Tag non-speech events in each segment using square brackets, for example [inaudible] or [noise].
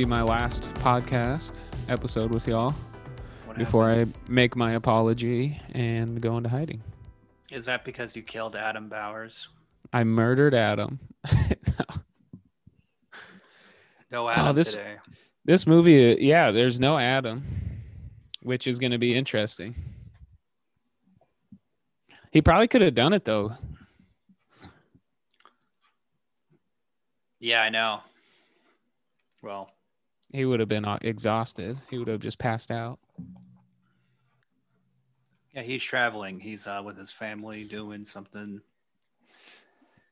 be my last podcast episode with y'all What before happened? I make my apology and go into hiding. Is that because you killed Adam Bowers? I murdered Adam. No [laughs] oh, Adam Oh, this- today. this movie, yeah, there's no Adam, which is going to be interesting. He probably could have done it though. Yeah, I know. Well, He would have been uh, exhausted. He would have just passed out. yeah, he's traveling. He's uh, with his family doing something.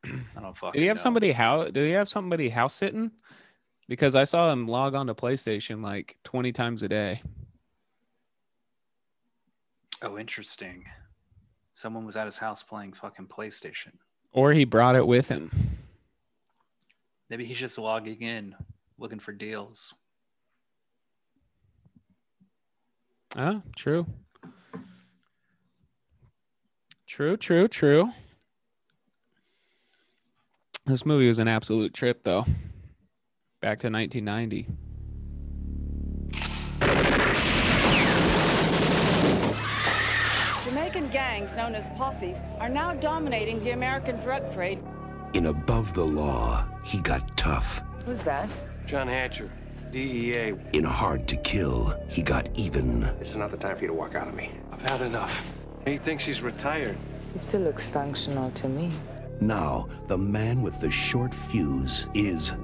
I don't [clears throat] fucking. Did he have know. somebody house? Did he have somebody house sitting? Because I saw him log on to PlayStation like 20 times a day. Oh, interesting. Someone was at his house playing fucking PlayStation. Or he brought it with him. Maybe he's just logging in, looking for deals. Oh, true. True, true, true. This movie was an absolute trip, though. Back to 1990. Jamaican gangs known as posses are now dominating the American drug trade. In Above the Law, he got tough. Who's that? John Hatcher, DEA. In Hard to Kill, he got even. This is not the time for you to walk out on me. I've had enough. He thinks he's retired. He still looks functional to me. Now, the man with the short fuse is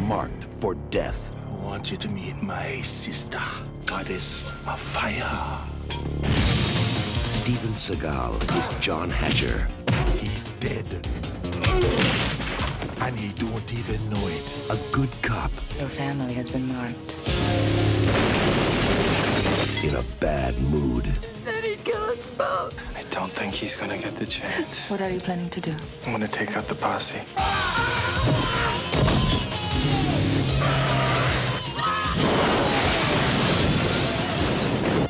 marked for death. I want you to meet my sister, goddess of fire. Steven Seagal is John Hatcher. He's dead. And he don't even know it. A good cop Your family has been marked. in a bad mood. Zenny kill us both. I don't think he's gonna get the chance. What are you planning to do? I'm gonna take out the posse.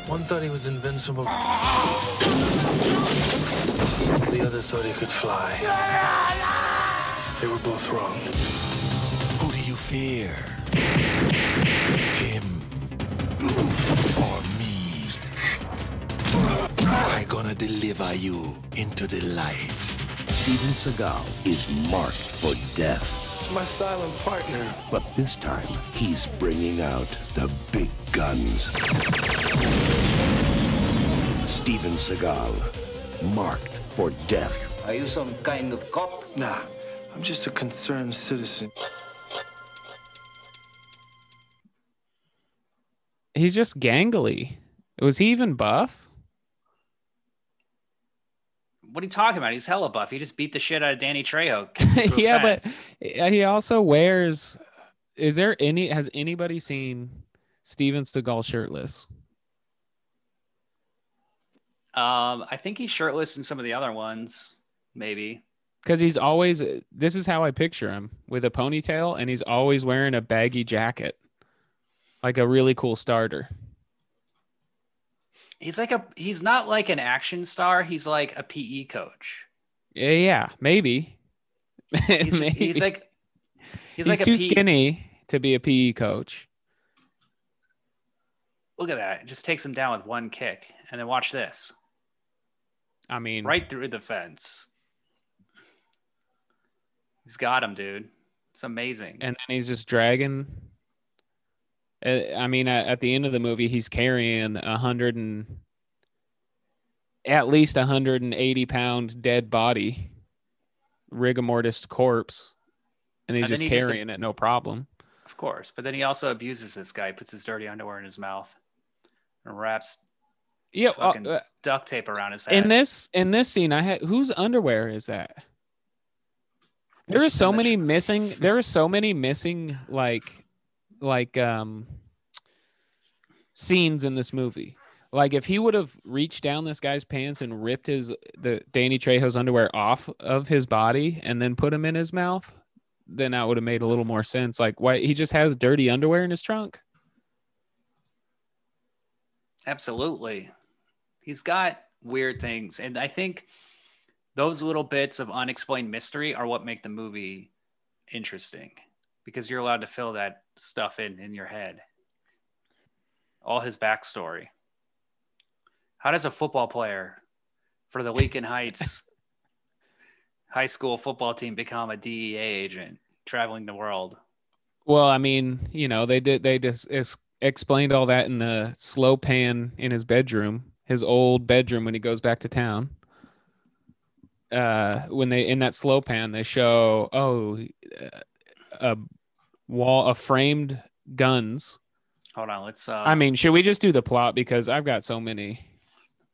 One thought he was invincible. The other thought he could fly. They were both wrong. Who do you fear? Him or me? I gonna deliver you into the light. Steven Seagal is marked for death. It's my silent partner. But this time, he's bringing out the big guns. Steven Seagal, marked for death. Are you some kind of cop? Nah, I'm just a concerned citizen. He's just gangly. Was he even buff? What are you talking about? He's hella buff. He just beat the shit out of Danny Trejo. [laughs] through yeah, but he also wears. Is there any? Has anybody seen Steven Seagal shirtless? um, I think he's shirtless in some of the other ones. Maybe. Because he's always. This is how I picture him with a ponytail, and he's always wearing a baggy jacket, like a really cool starter. He's like a. He's not like an action star. He's like a PE coach. Yeah, yeah, maybe. [laughs] He's, just- he's like. He's, He's, like too skinny to be a PE coach. Look at that. It just takes him down with one kick. And then watch this. I mean, Right through the fence. He's got him, dude. It's amazing. and then he's just dragging. Uh, I mean, at, the end of the movie, he's carrying a hundred and at least a hundred and eighty pound dead body, rigor mortis corpse, and he's And just he just- carrying it, no problem. of course. But then he also abuses this guy, puts his dirty underwear in his mouth, and wraps Yeah, uh, fucking uh, duct tape around his head. in this in this scene, I had whose underwear is that? There are so many missing. There are so many missing, like, like um, scenes in this movie. Like, if he would have reached down this guy's pants and ripped his the Danny Trejo's underwear off of his body and then put him in his mouth, then that would have made a little more sense. Like, why he just has dirty underwear in his trunk? Absolutely. He's got weird things. And I think those little bits of unexplained mystery are what make the movie interesting. because you're allowed to fill that stuff in in your head. All his backstory. How does a football player for the Lincoln Heights [laughs] high school football team become a DEA agent traveling the world? Well, I mean, you know, they did they just explained all that in the slow pan in his bedroom, his old bedroom when he goes back to town. Uh, when they in that slow pan, they show oh, uh, a wall, a framed guns. Hold on, let's. Uh, I mean, should we just do the plot because I've got so many.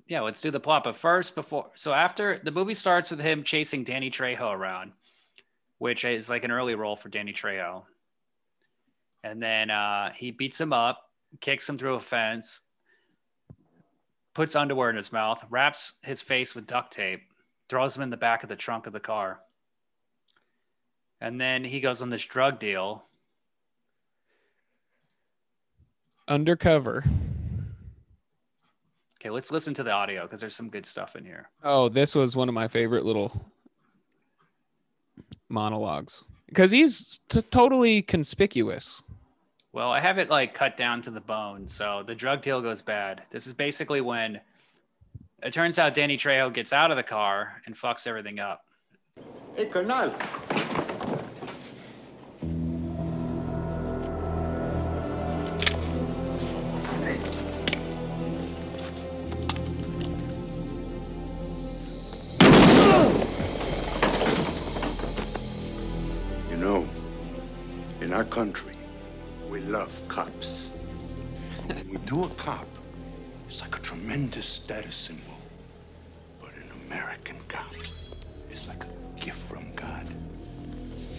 yeah, let's do the plot. But first, before so after the movie starts with him chasing Danny Trejo around, which is like an early role for Danny Trejo. And then uh, he beats him up, kicks him through a fence, puts underwear in his mouth, wraps his face with duct tape, throws him in the back of the trunk of the car. And then he goes on this drug deal. Undercover. Okay, let's listen to the audio because there's some good stuff in here. Oh, this was one of my favorite little monologues because he's t- totally conspicuous. Well, I have it like cut down to the bone. So the drug deal goes bad. This is basically when it turns out Danny Trejo gets out of the car and fucks everything up. Hey, carnal. You know, in our country, we love cops. when we do a cop, it's like a tremendous status symbol. But an American cop is like a gift from God.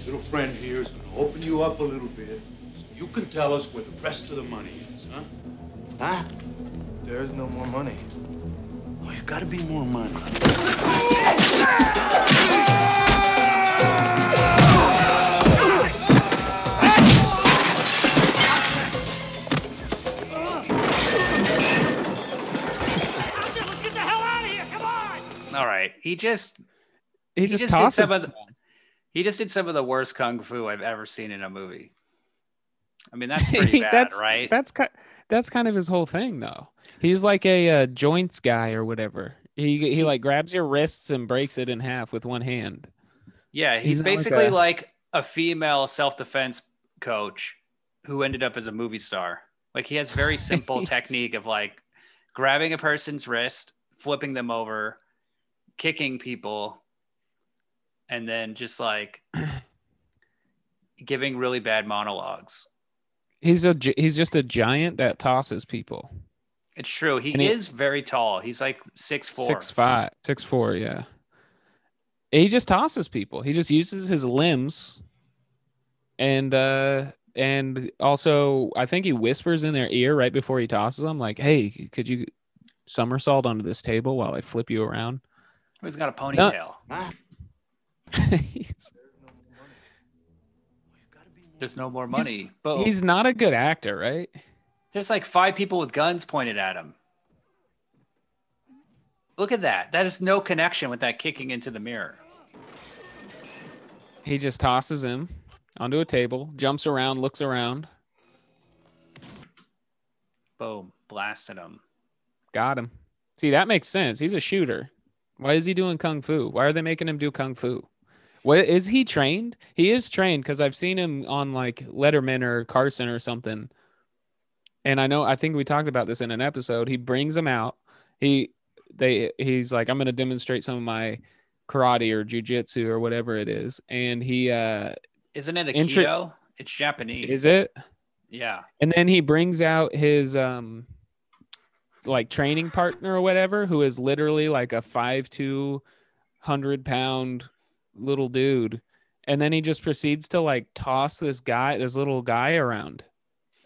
Little friend here is gonna open you up a little bit so you can tell us where the rest of the money is, huh? Huh? There's no more money. Oh, you've gotta be more money. He just He, He just, just did some of the- he just did some of the worst kung fu I've ever seen in a movie. I mean, that's [laughs] pretty bad, that's right? That's ki- that's kind of his whole thing, though. He's like a uh, joints guy or whatever. He he like grabs your wrists and breaks it in half with one hand. Yeah, he's, He's not like basically a- like a, female self-defense coach who ended up as a movie star. Like he has very [laughs] simple He's- technique of like grabbing a person's wrist, flipping them over, kicking people, and then just like [clears throat] giving really bad monologues. He's a he's just a giant that tosses people. It's true. He is very tall. He's like six four. Six five, six four, yeah. He just tosses people. He just uses his limbs, and uh, and also I think he whispers in their ear right before he tosses them, like, "Hey, could you somersault onto this table while I flip you around?" He's got a ponytail. [laughs] There's no more money. But he's not a good actor, right? there's like five people with guns pointed at him. Look at that. That is no connection with that kicking into the mirror. He just tosses him onto a table, jumps around, looks around, Boom. Blasted him. got him. See, that makes sense. He's a shooter. Why is he doing kung fu? Why are they making him do kung fu? What is he trained? He is trained because I've seen him on like Letterman or Carson or something. And I know I think we talked about this in an episode. He brings them out. He they he's like, I'm gonna demonstrate some of my karate or jujitsu or whatever it is. And he uh Isn't it a Intri- keto? It's Japanese. is it? Yeah. And then he brings out his um like training partner or whatever, who is literally like a five two hundred pound little dude. And then he just proceeds to like toss this guy, this little guy around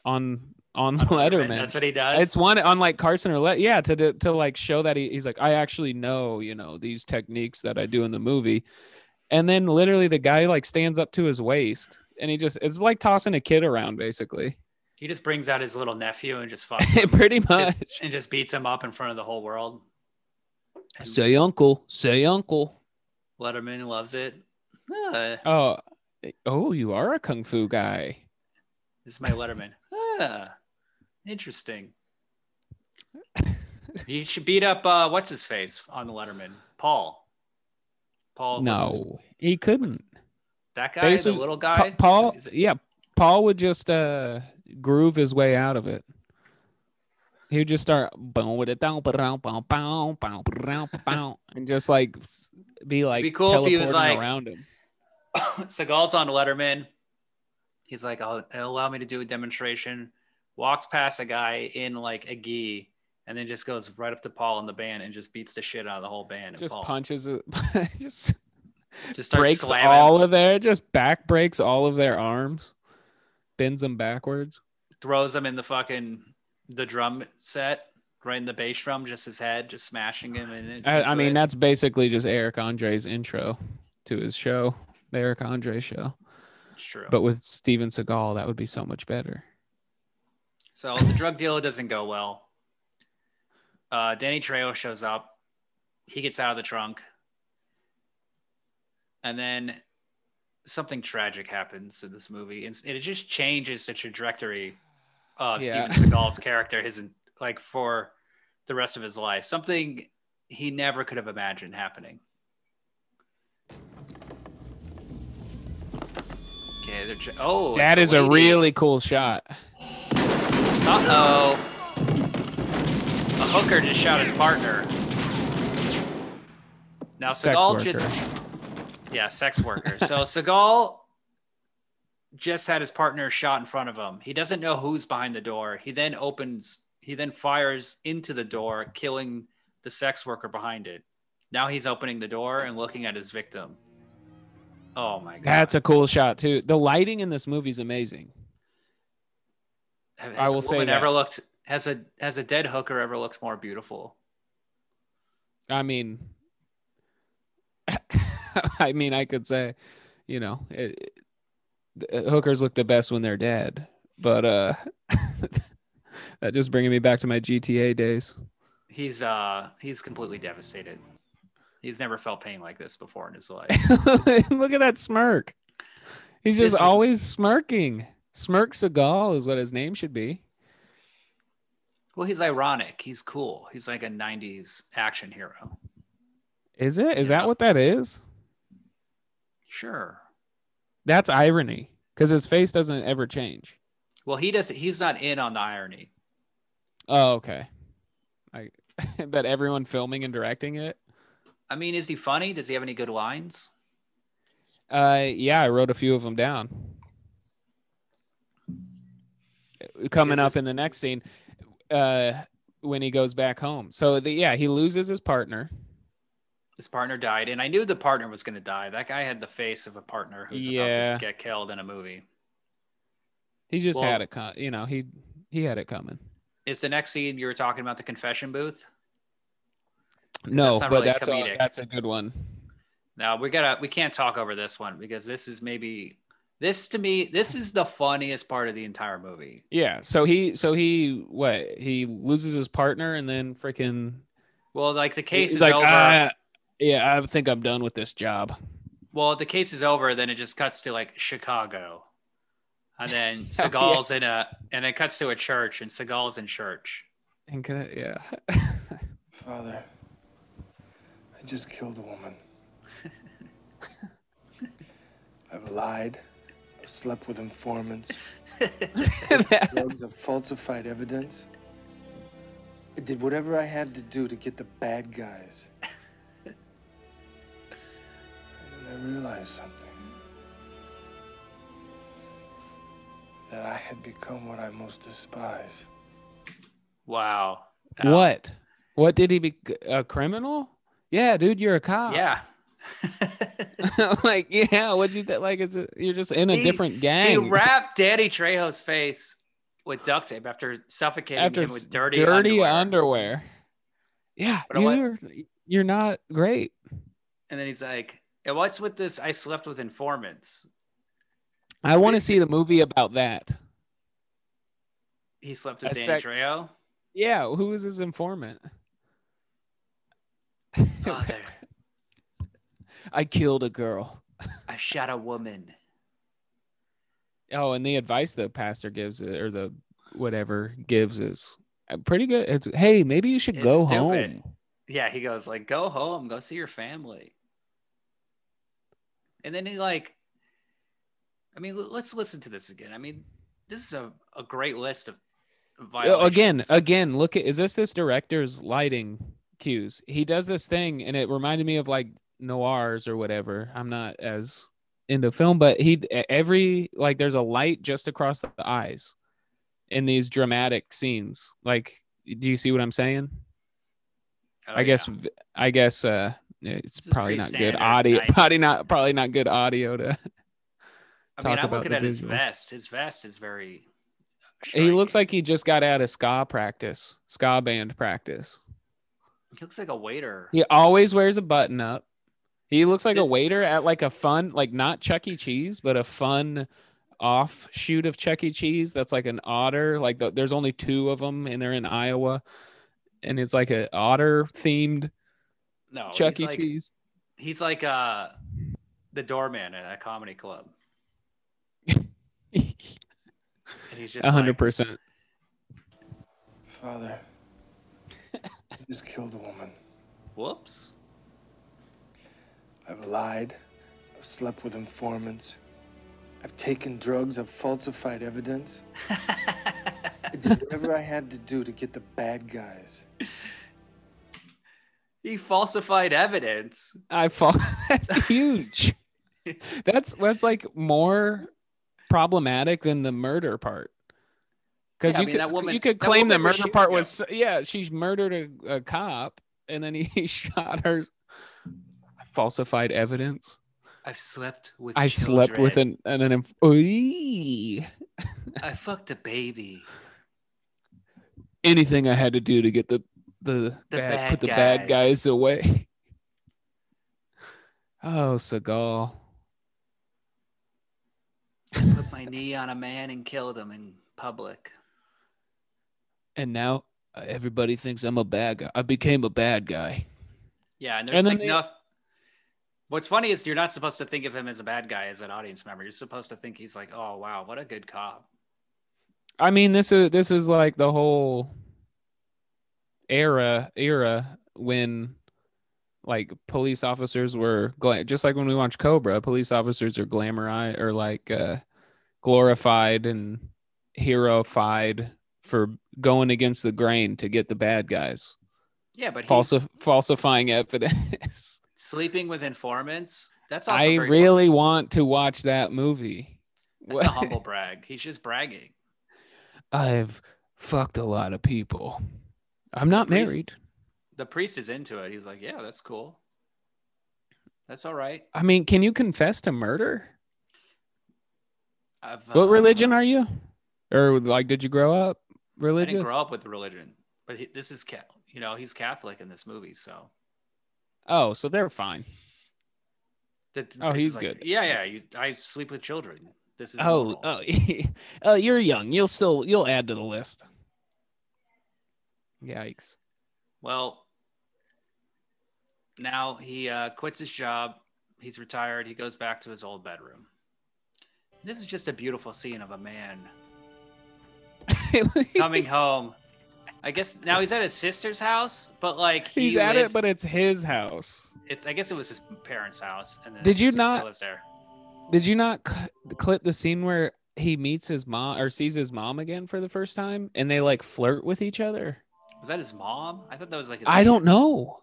on on Letterman. That's what he does. It's one on like Carson or Let, yeah, to, to to like show that he, he's like, I actually know, you know, these techniques that I do in the movie. And then literally the guy like stands up to his waist and he just it's like tossing a kid around basically. He just brings out his little nephew and just [laughs] fucks him. Pretty much. Just- and just beats him up in front of the whole world. And Say uncle, say uncle. Letterman loves it. Uh, Oh, Oh, you are a kung fu guy. This is my Letterman. [laughs] ah, interesting. He should beat up uh, what's his face on the Letterman, Paul. Paul. was- No, he couldn't. that guy, Basically, the little Pa- guy. Paul, Is it- yeah, Paul would just uh groove his way out of it. He would just start and just like be like Be cool if he was like- around him. [coughs] Seagal's on Letterman. He's like, oh, "I'll allow me to do a demonstration." Walks past a guy in like a gi, and then just goes right up to Paul and the band and just beats the shit out of the whole band. Just Paul punches it, [laughs] just just starts breaks slamming. all of their, just back breaks all of their arms, bends them backwards. throws him in the fucking the drum set, right in the bass drum, just his head, just smashing him. And I, I mean, that's basically just Eric Andre's intro to his show, the Eric Andre show. that's true. But with Steven Seagal, that would be so much better. So the drug deal doesn't go well. Uh, Danny Trejo shows up. He gets out of the trunk. And then something tragic happens in this movie. And it just changes the trajectory of Yeah. Steven Seagal's character, his like for the rest of his life. Something he never could have imagined happening. Okay, they're ju- oh, that is a really cool shot. Uh oh. A hooker just shot his partner. Now Seagal just yeah, sex worker. so [laughs] Seagal just had his partner shot in front of him. He doesn't know who's behind the door. He then opens. He then fires into the door, killing the sex worker behind it. Now he's opening the door and looking at his victim. Oh my god! That's a cool shot too. The lighting in this movie is amazing. Has I will say that. ever looked has a has a dead hooker ever looked more beautiful? I mean, [laughs] I mean, I could say, you know, it, the hookers look the best when they're dead, but uh, [laughs] that just bringing me back to my GTA days. He's uh he's completely devastated. He's never felt pain like this before in his [laughs] life. Look at that smirk. He's just was- always smirking. Smirk Seagal is what his name should be. well, he's ironic. He's cool. He's like a '90s action hero. Is it? Is that what that is? Sure. That's irony because his face doesn't ever change. Well, he doesn't. He's not in on the irony. Oh, okay. I [laughs] bet everyone filming and directing it. I mean, is he funny? Does he have any good lines? Uh, yeah, I wrote a few of them down. Coming Is up in the next scene, uh, when he goes back home. So the, yeah, he loses his partner. His partner died, and I knew the partner was going to die. That guy had the face of a partner who's Yeah. about to get killed in a movie. He just Well- had it. Com- you know, he he had it coming. Is the next scene you were talking about the confession booth? No, not but really that's a, that's a good one. Now we gotta we can't talk over this one because this is maybe this to me this is the funniest part of the entire movie. Yeah. So he so he what he loses his partner and then freaking Well, like the case is like, over. "Ah, yeah, I think I'm done with this job. well, the case is over. Then it just cuts to like Chicago, and then [laughs] Oh, yeah. In a and it cuts to a church and Seagal's in church. And can I- yeah. [laughs] Father, I just killed a woman. [laughs] I've lied. I've slept with informants. Drugs. I've falsified evidence. I did whatever I had to do to get the bad guys. And then I realized something. That I had become what I most despise. Wow. Al. what? What did he be a criminal? Yeah, dude, you're a cop. Yeah. [laughs] like, yeah, what'd you th- like? It's a, you're just in a He- different gang. he wrapped Danny Trejo's face with duct tape after suffocating after him with dirty, dirty underwear. underwear. Yeah, But you're you're not great. And then he's like, "And "What's with this? I slept with informants." I want to see the movie about that. He slept with A Danny sec- Trejo. Yeah, who is his informant? [laughs] I killed a girl. I shot a woman. Oh, and the advice the pastor gives it, or the whatever gives is uh, pretty good. It's hey, maybe you should It's go stupid. home. Yeah, he goes like, "Go home, go see your family." And then he like, I mean, let's listen to this again. I mean, this is a, a great list of Uh, Again, again, look at is this this director's lighting cues? He does this thing, and it reminded me of like noirs or whatever. I'm not as into film, but he every like there's a light just across the eyes in these dramatic scenes. Like, do you see what I'm saying? Oh, I guess yeah. I guess uh it's This probably not good audio. night. Probably not probably not good audio to. [laughs] I mean, I'm about looking at his vest. His vest is very. He looks like he just got out of ska practice, ska band practice. he looks like a waiter. He always wears a button up. He looks like a waiter at like a fun, like not Chuck E. Cheese, but a fun offshoot of Chuck E. Cheese. That's like an otter. Like the, there's only two of them, and they're in Iowa, and it's like a otter themed No, Chuck he's E. like, Cheese. He's like uh, the doorman at a comedy club, and he's just [laughs] A hundred like, percent. Father, you just killed a woman. "Whoops." I've lied. I've slept with informants. I've taken drugs. I've falsified evidence. [laughs] I did whatever I had to do to get the bad guys. He falsified evidence. I fall. [laughs] That's huge. [laughs] that's that's like more problematic than the murder part. Because Yeah, I you mean, that could woman- you could claim the murder part was yeah she's murdered a, a cop and then he he [laughs] shot her. Falsified evidence. I've slept with. I slept with children. an an, an inf- I fucked a baby. anything I had to do to get the the, The bad, bad put the bad guys. guys away. [laughs] Oh, Seagal. Put my knee on a man and killed him in public. And now uh, everybody thinks I'm a bad guy. I became a bad guy. Yeah, and there's And like they- nothing. What's funny is you're not supposed to think of him as a bad guy as an audience member. You're supposed to think he's like, oh wow, what a good cop. I mean, this is this is like the whole era era when like police officers were gla- just like when we watch Cobra, police officers are glamorized or like uh, glorified and heroified for going against the grain to get the bad guys, Yeah, but Falsi- falsifying evidence. [laughs] sleeping with informants. That's also I really want to watch that movie. That's a [laughs] humble brag. He's just bragging. I've fucked a lot of people. I'm not priest- married. The priest is into it. He's like, yeah, that's cool. That's all right. I mean, can you confess to murder? I've, What uh, religion are you? Or like, did you grow up I religious? didn't grow up with religion, but he, this is you know he's Catholic in this movie, so. Oh, so they're fine. The Oh, he's like, good. Yeah, yeah. You, I sleep with children. This is Oh, normal." oh, [laughs] oh, you're young. You'll still you'll add to the list. Yikes! Well, now he uh, quits his job. He's retired. He goes back to his old bedroom. This is just a beautiful scene of a man [laughs] coming home. I guess now he's at his sister's house, but like he He's at it, but it's his house. it's I guess it was his parents' house. And then Did you not-? Did you not cl- clip the scene where he meets his mom or sees his mom again for the first time, and they like flirt with each other? Was that his mom? I thought that was like his I don't know.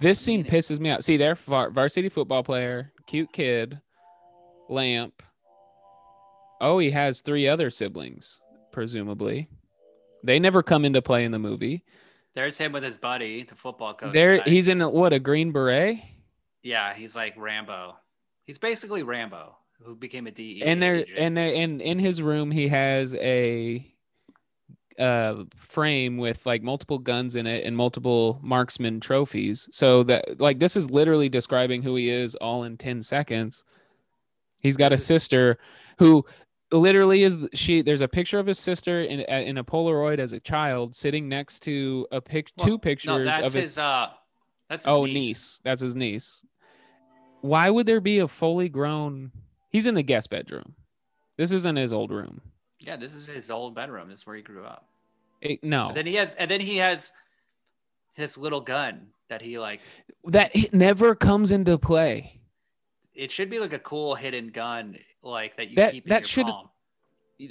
This scene pisses me out. See, they're var- varsity football player, cute kid, lamp. Oh, he has three other siblings, presumably. They never come into play in the movie. There's him with his buddy, the football coach. There, guy. he's in a- what a green beret, yeah, he's like Rambo. He's basically Rambo, who became a DEA and there, agent. and there, and in his room he has a uh frame with like multiple guns in it and multiple marksman trophies so that like this is literally describing who he is all in 10 seconds he's got a This is- sister who literally is she there's a picture of his sister in in a polaroid as a child sitting next to a pic Well, two pictures no, that's of his, his. uh, that's his oh niece. niece that's his niece why would there be a fully grown he's in the guest bedroom This isn't his old room. Yeah, this is his old bedroom. This is where he grew up. It, no, And then he has, and then he has his little gun that he like. that it never comes into play. It should be like a cool hidden gun, like that you That- keep in that your should- palm.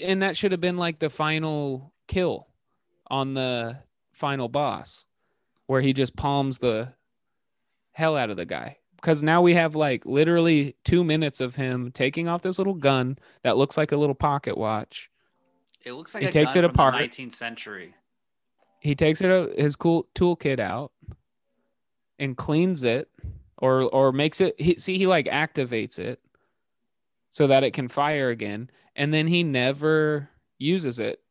and that should have been like the final kill on the final boss where he just palms the hell out of the guy because now we have like literally two minutes of him taking off this little gun that looks like a little pocket watch It looks like he a takes it apart. the 19th century. he takes it out his cool toolkit out and cleans it or or makes it he, see he like activates it so that it can fire again and then he never uses it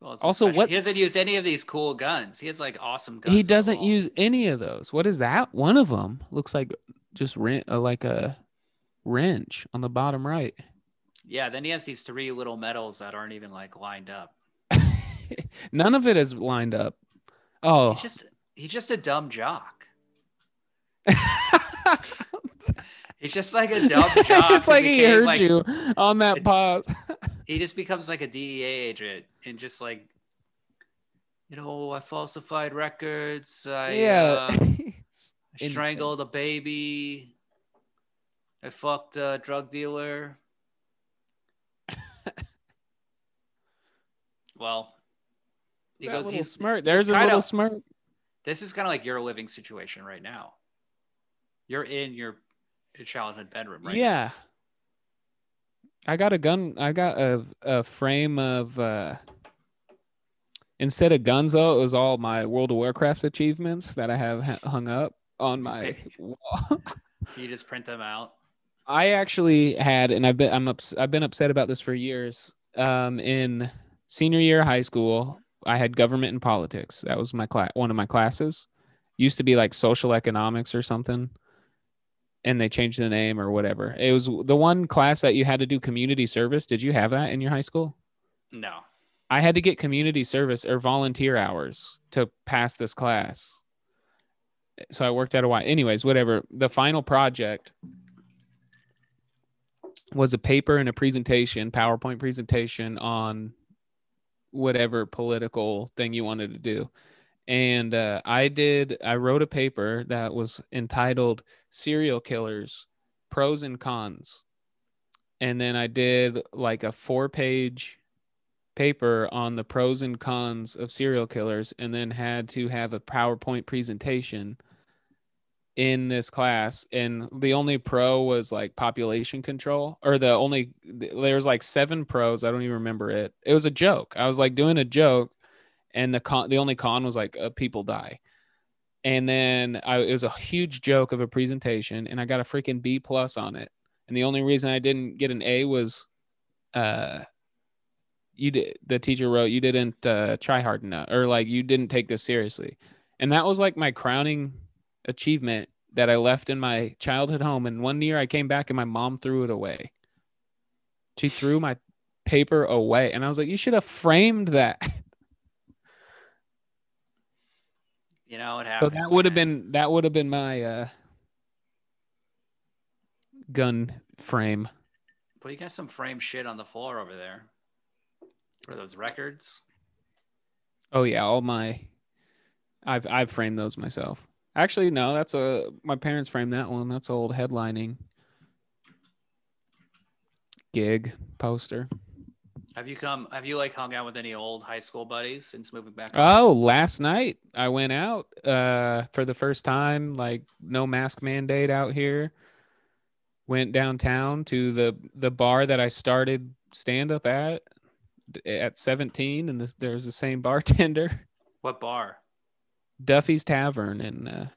Well, Also, what he doesn't use any of these cool guns. He has like awesome guns. he doesn't use any of those what is that one of them looks like just wren- uh, like a wrench on the bottom right Yeah, then he has these three little medals that aren't even like lined up. [laughs] none of it is lined up oh He's just he's just a dumb jock. [laughs] He's just like a dumb [laughs] jock. it's like he heard like- you on that pause He just becomes like a DEA agent and just like, you know, I falsified records. I yeah uh, I strangled a baby. I fucked a drug dealer. Well, he That goes. little He's smirk there's his kinda- little smirk This is kind of like your living situation right now. You're in your childhood bedroom, right? Yeah. I got a gun. I got a a frame of uh instead of guns though, it was all my World of Warcraft achievements that I have hung up on my wall. [laughs] You just print them out. I actually had and I've been I'm ups, I've been upset about this for years. Um in senior year of high school, I had government and politics. That was my class one of my classes. Used to be like social economics or something. And they changed the name or whatever. It was the one class that you had to do community service. Did you have that in your high school? No. I had to get community service or volunteer hours to pass this class. So I worked out a while. Anyways, whatever. The final project was a paper and a presentation, PowerPoint presentation on whatever political thing you wanted to do. And uh, I did, I wrote a paper that was entitled Serial Killers Pros and Cons. And then I did like a four page paper on the pros and cons of serial killers and then had to have a PowerPoint presentation in this class and the only pro was like population control or the only there was like seven pros i don't even remember it. It was a joke. I was like doing a joke and the con the only con was like uh, people die. And then I, it was a huge joke of a presentation and i got a freaking b plus on it. And the only reason i didn't get an a was uh you did the teacher wrote you didn't uh, try hard enough or like you didn't take this seriously. And that was like my crowning achievement that i left in my childhood home and one year i came back and my mom threw it away she threw my paper away and i was like you should have framed that [laughs] You know what so happens. that would have been that would have been my uh gun frame But you got some frame shit on the floor over there. Are those records? oh yeah all my i've i've framed those myself actually no that's a my parents framed that one that's old headlining gig poster Have you come? Have you like hung out with any old high school buddies since moving back? Oh, last night I went out uh for the first time, like no mask mandate out here. Went downtown to the the bar that I started stand up at at 17 and this, there's the same [laughs] bartender, What bar? Duffy's Tavern in uh,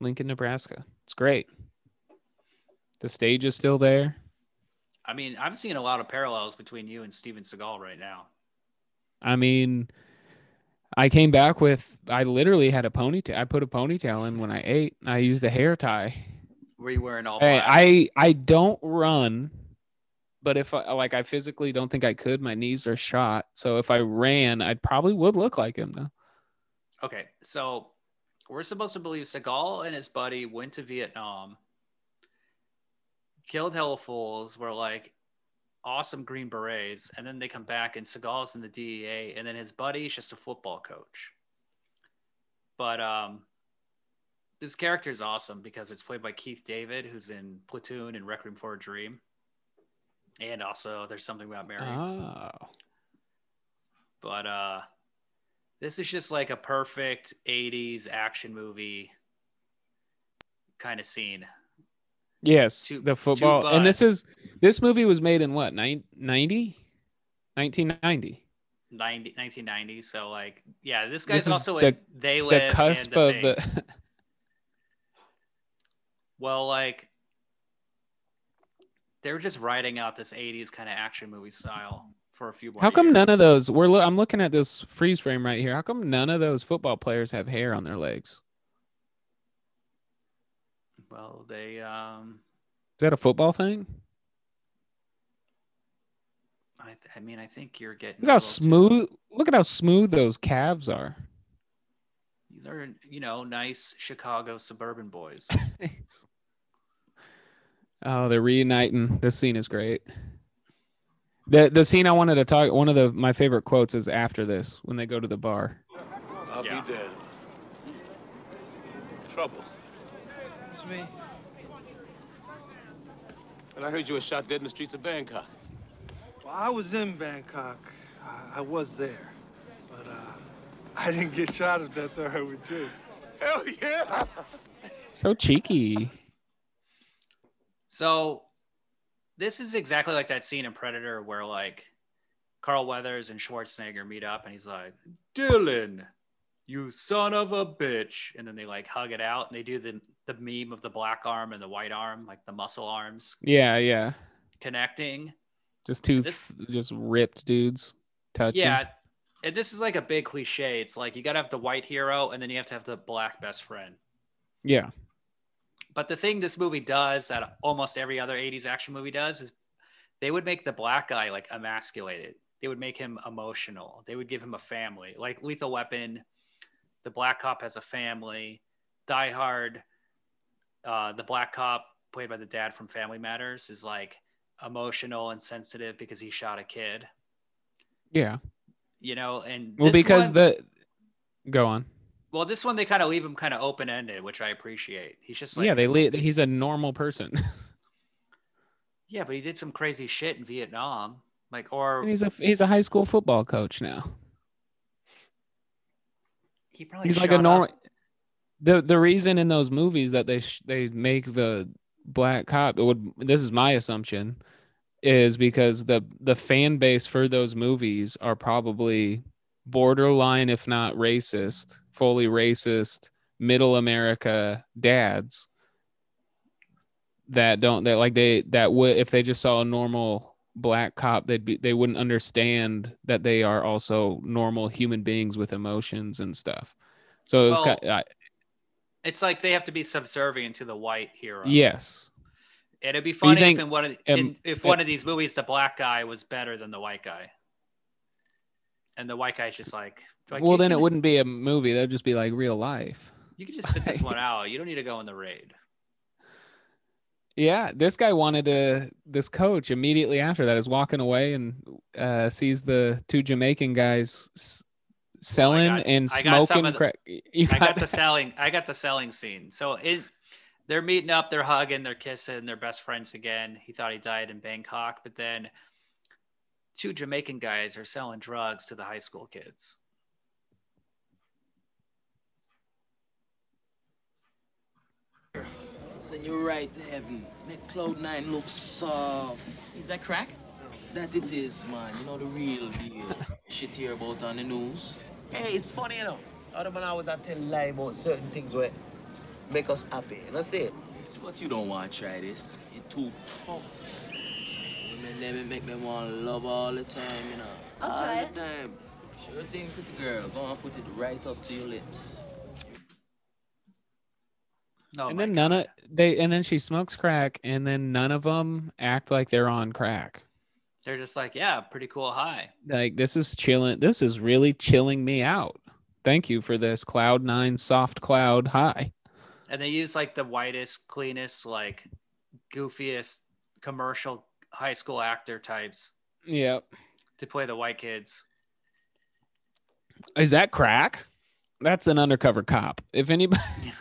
Lincoln, Nebraska. It's great. The stage is still there. I mean, I'm seeing a lot of parallels between you and Steven Seagal right now. I mean, I came back with I literally had a ponytail. I put a ponytail in when I ate. And I used a hair tie. Were you wearing all Hey? I I don't run, but if I like, I physically don't think I could. My knees are shot, so if I ran, I probably would look like him though. Okay, so we're supposed to believe Seagal and his buddy went to Vietnam, Killed Hell of Fools were like awesome Green Berets, and then they come back and Seagal's in the DEA, and then his buddy's just a football coach. But um, this character is awesome because it's played by Keith David, who's in Platoon and Requiem for a Dream, and also There's Something About Mary. Oh. But uh, this is just like a perfect 80s action movie kind of scene. Yes, Two- the football. And this is this movie was made in what, nine- 90? 1990. 90, 1990. So like, yeah, this This guy's is also the- They Live. The cusp and of Thing. the [laughs] Well, like, they were just writing out this 80s kind of action movie style for a few more How come none of those we're lo- I'm looking at this freeze frame right here. How come none of those football players have hair on their legs? Well, they, um, Is that a football thing? I, th- I mean, I think you're getting. Look how too- smooth look at how smooth those calves are. These are, you know, nice Chicago suburban boys. [laughs] Oh, they're reuniting. This scene is great. The the scene I wanted to talk one of the my favorite quotes is after this when they go to the bar. I'll Yeah. be there. Trouble. It's me. And I heard you were shot dead in the streets of Bangkok. Well, I was in Bangkok. I, I was there. But uh, I didn't get shot if that's all right with you. Hell yeah! So cheeky. So this is exactly like that scene in Predator where like Carl Weathers and Schwarzenegger meet up and he's like, Dillon, you son of a bitch. And then they like hug it out and they do the the meme of the black arm and the white arm, like the muscle arms Yeah, yeah. connecting. Just two This- just ripped dudes touching. Yeah. And this is like a big cliche. It's like you gotta have the white hero and then you have to have the black best friend. Yeah. But the thing this movie does that almost every other 80s action movie does is they would make the black guy like emasculated. They would make him emotional. They would give him a family. Like Lethal Weapon, the black cop has a family. Die Hard, uh, the black cop played by the dad from Family Matters is like emotional and sensitive because he shot a kid. Yeah. You know, and Well, because one- the go on. Well, this one they kind of leave him kind of open ended, which I appreciate. He's just like yeah, they leave, he's a normal person. [laughs] Yeah, but he did some crazy shit in Vietnam. Like, or And he's a he's a high school football coach now. he probably He's like a normal. up- The the reason in those movies that they sh- they make the black cop it would this is my assumption is because the the fan base for those movies are probably borderline if not racist, fully racist middle America dads that don't that like they that would if they just saw a normal black cop they'd be they wouldn't understand that they are also normal human beings with emotions and stuff. So it was Well, kind I, It's like they have to be subservient to the white hero. yes. And it'd be funny think, if in one of um, in, if one of these movies the black guy was better than the white guy, and the white guy's just like, like well then it wouldn't be a movie that'd just be like real life You can just sit this one [laughs] out. You don't need to go in the raid. yeah this guy wanted to this coach immediately after that is walking away and uh sees the two jamaican guys s- selling got- and got smoking the- crack [laughs] You I got the selling. I got the selling scene. So it, they're meeting up, they're hugging, they're kissing, they're best friends again. He thought he died in Bangkok, but then two Jamaican guys are selling drugs to the high school kids. Send you right to heaven. Make Cloud Nine look soft. Is that crack? That it is, man. You know the real deal. [laughs] Shit here about on the news. Hey, it's funny, you know. Other man always I tell lie about certain things where make us happy. You know, see? But you don't want to try this. You're too tough. Women let me make them want love all the time, you know. I'll all try the it. time. Sure thing, pretty girl. Go and put it right up to your lips. Oh and my then none of they and then she smokes crack and then none of them act like they're on crack They're just like, yeah, pretty cool high. like this is chilling this is really chilling me out thank you for this cloud nine soft cloud high And they use like the whitest, cleanest, like goofiest commercial high school actor types Yep. to play the white kids. Is that crack? That's an undercover cop. If anybody, [laughs]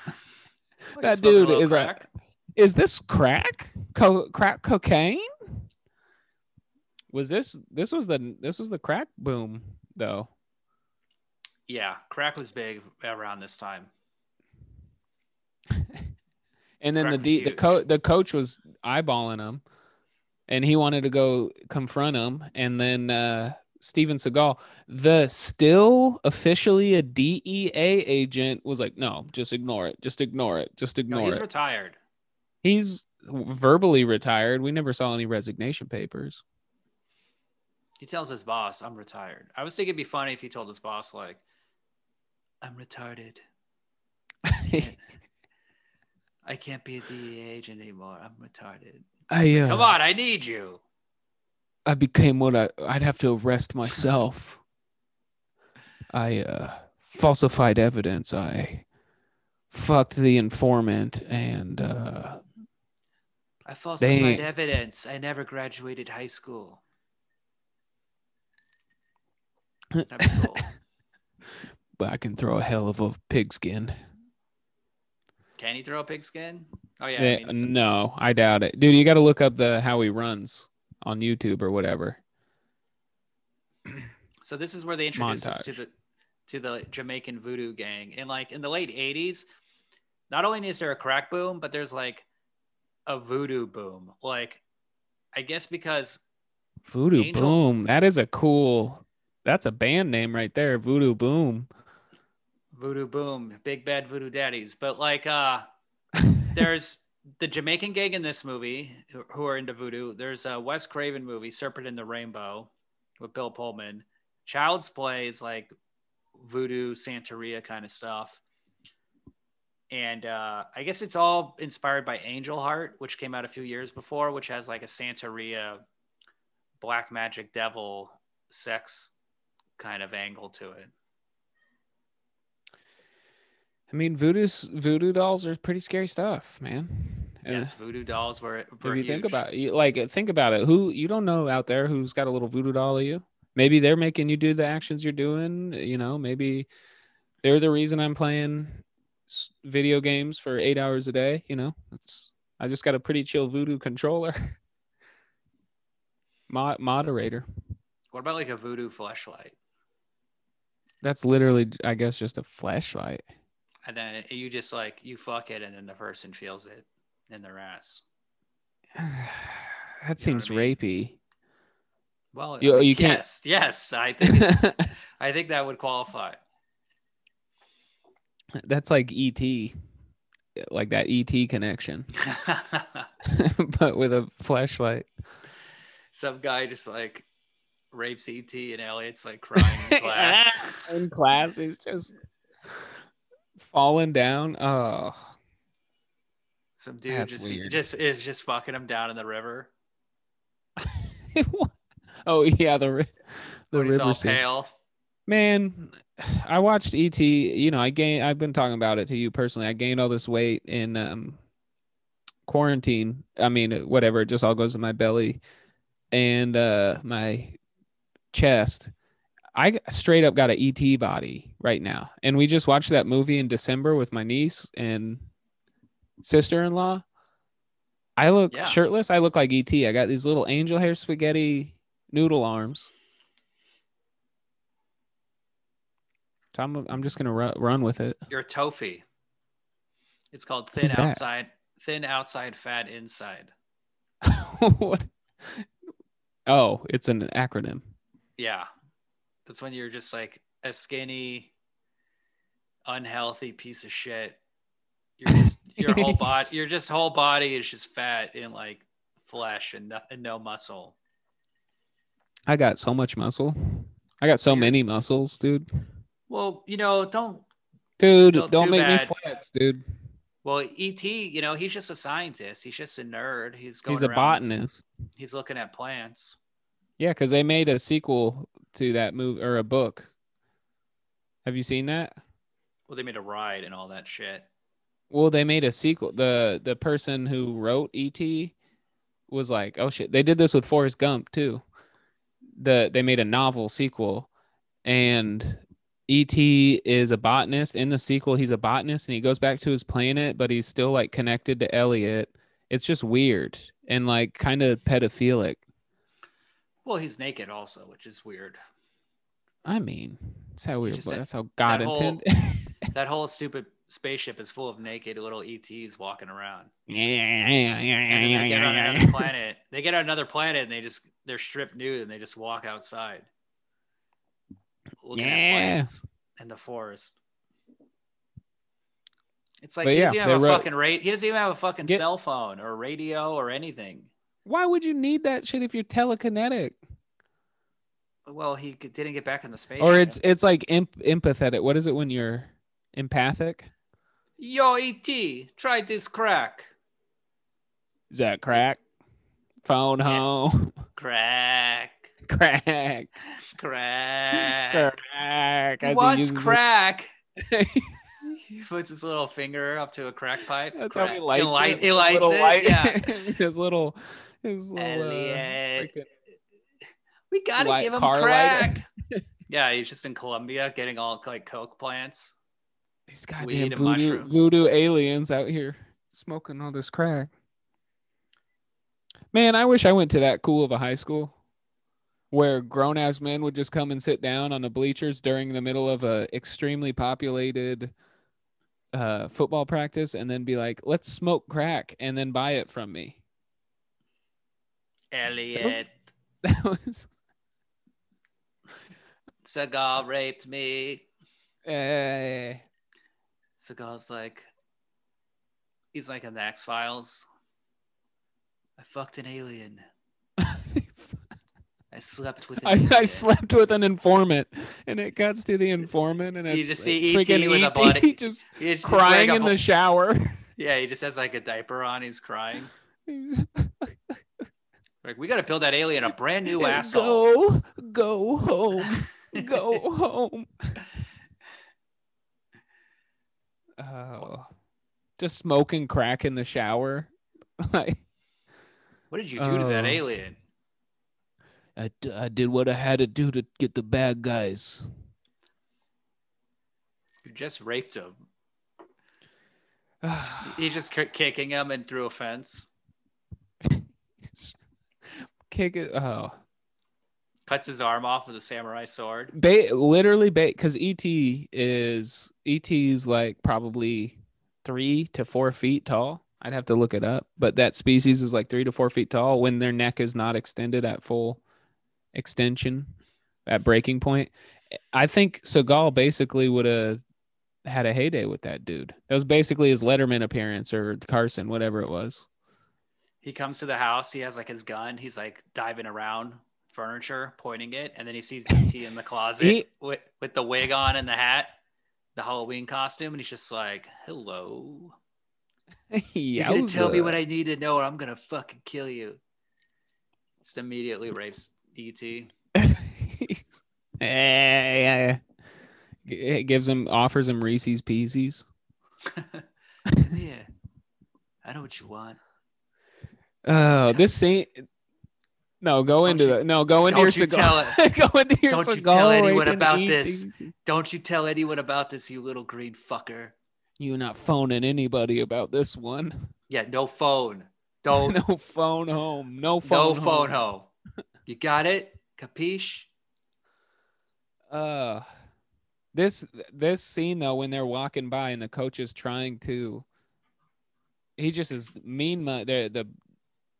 [laughs] that a dude little is crack? like, is this crack? Co- crack cocaine? Was this this was the this was the crack boom though? Yeah, crack was big around this time. [laughs] And then the Crack was D, the coach the coach was eyeballing him, and he wanted to go confront him. And then uh, Steven Seagal, the still officially a DEA agent, was like, "No, just ignore it. Just ignore it. Just No, ignore he's it." He's retired. he's verbally retired. We never saw any resignation papers. He tells his boss, "I'm retired." I was thinking it'd be funny if he told his boss, like, "I'm retarded. [laughs] I can't be a DEA agent anymore. I'm retarded. I uh, Come on, I need you." I became what I I'd have to arrest myself. [laughs] I uh falsified evidence. I fucked the informant and uh I falsified They- evidence. I never graduated high school. Cool. [laughs] but I can throw a hell of a pigskin. Can he throw a pigskin? Oh yeah. Eh, I mean, no, I doubt it. Dude, you got to look up the how he runs on YouTube or whatever. [clears throat] So this is where they introduce us to the to the Jamaican voodoo gang. And like in the late 80s, not only is there a crack boom, but there's like a voodoo boom. Like I guess because Voodoo Angel- Boom. That is a cool. That's a band name right there. Voodoo Boom. Voodoo boom, big bad voodoo daddies. But like uh [laughs] there's the Jamaican gang in this movie who- who are into voodoo. There's a Wes Craven movie, Serpent in the Rainbow, with Bill Pullman. Child's Play is like voodoo Santeria kind of stuff. And uh, I guess it's all inspired by Angel Heart, which came out a few years before, which has like a Santeria black magic devil sex kind of angle to it. I mean, voodoo's voodoo dolls are pretty scary stuff, man. Uh, Yes, voodoo dolls were. if were you think huge. about you like think about it who you don't know out there who's got a little voodoo doll of you maybe they're making you do the actions you're doing you know maybe they're the reason i'm playing video games for eight hours a day you know it's i just got a pretty chill voodoo controller [laughs] Mod- moderator What about like a voodoo flashlight? that's literally i guess just a flashlight And then you just like you fuck it, and then the person feels it in their ass. [sighs] that seems rapey Well, You- oh, you can't- Yes, yes, I think [laughs] I think that would qualify. that's like et like that et connection [laughs] [laughs] but with a flashlight Some guy just like rapes ET, and Elliot's like crying in class. in class he's just falling down oh Some dude That's just weird. just is just fucking him down in the river. [laughs] oh yeah the the when river pale. man i watched et you know i gained i've been talking about it to you personally i gained all this weight in um quarantine i mean whatever it just all goes in my belly and uh my chest i straight up got an et body right now and we just watched that movie in december with my niece and sister-in-law i look Yeah. shirtless i look like et i got these little angel hair spaghetti noodle arms so i'm, I'm just gonna run, run with it You're TOFI. It's called thin Who's that? outside, thin outside, fat inside. [laughs] what oh it's an acronym Yeah. That's when you're just like a skinny, unhealthy piece of shit. You're just [laughs] your whole body your just whole body is just fat and like flesh and, no, and no muscle. i got so much muscle i got so many muscles dude Well, you know, don't dude don't too make bad. me flex dude well, ET, you know, he's just a scientist. He's just a nerd. He's going he's a around- botanist He's looking at plants. yeah because they made a sequel to that movie or a book have you seen that Well, they made a ride and all that shit. well they made a sequel the the person who wrote et was like, oh shit, they did this with Forrest Gump too. The they made a novel sequel, and E.T. is a botanist. In the sequel, he's a botanist and he goes back to his planet, but he's still like connected to Elliot. It's just weird and like kind of pedophilic. Well, he's naked also, which is weird. I mean, that's how we. just- That's how God that whole- intended. [laughs] That whole stupid spaceship is full of naked little ETs walking around. [laughs] yeah, yeah, yeah, yeah, yeah, they get on another [laughs] planet. They get on another planet and they just they're stripped nude and they just walk outside. Looking Yeah. at plants in the forest. It's like But he doesn't even have a wrote- fucking rate. He doesn't even have a fucking Get- cell phone or radio or anything. Why would you need that shit if you're telekinetic? Well, he didn't get back in the space. Or it's it's like imp- empathetic. What is it when you're empathic? Yo, ET, try this crack. Is that crack? Phone home. [laughs] Crack. crack. Crack. Crack. as What's crack? [laughs] he puts his little finger up to a crack pipe. That's crack. how he lights light, it. He lights it. light- Yeah. [laughs] his little, his little. Uh, Elliot. freaking- We gotta Light- give him crack. [laughs] yeah, he's just in Colombia getting all like coke plants. These Weed goddamn voodoo, voodoo aliens out here smoking all this crack. Man, I wish I went to that cool of a high school where grown ass men would just come and sit down on the bleachers during the middle of a extremely populated uh, football practice and then be like, let's smoke crack and then buy it from me. Elliot, That was [laughs] Seagal raped me. uh, Seagal's like, he's like in the X Files. I fucked an alien. [laughs] I slept with an I. I slept with an informant, and it cuts to the informant, and You just see freaking ET with a body- [laughs] just He's just crying wearing a in bo- the shower. Yeah, he just has like a diaper on. He's crying. Like, we got to build that alien a brand new [laughs] asshole. Go, go home, go [laughs] home. [laughs] Oh, just smoking crack in the shower. like, What did you do to that Oh. alien? I, d- I did what I had to do to get the bad guys. You just raped him. [sighs] He's just ki- kicking him and through a fence. Kick it. Oh, Cuts his arm off with a samurai sword. ba- literally, because ET is ET's like probably three to four feet tall. I'd have to look it up, but that species is like three to four feet tall when their neck is not extended at full extension at breaking point. I think Seagal basically would have had a heyday with that dude. That was basically his Letterman appearance or Carson, whatever it was. He comes to the house. He has like his gun. He's like diving around furniture, pointing it, and then he sees ET in the closet He- with with the wig on and the hat, the Halloween costume, and he's just like, "Hello, [laughs] you're gonna tell me what I need to know, or I'm gonna fucking kill you." Just immediately rapes ET. [laughs] yeah, It gives him offers him Reese's Pieces. [laughs] yeah, I know what you want. Oh, this scene. No, go into you- the no. Go into your don't you cigar. tell it. [laughs] go into your Don't you tell anyone about this. Don't you tell anyone about this, you little green fucker. You're not phoning anybody about this one. Yeah, no phone. Don't [laughs] no phone home. No phone. no phone. phone home. You got it? Capiche? Uh, this this scene though, when they're walking by and the coach is trying to, he just is mean. The the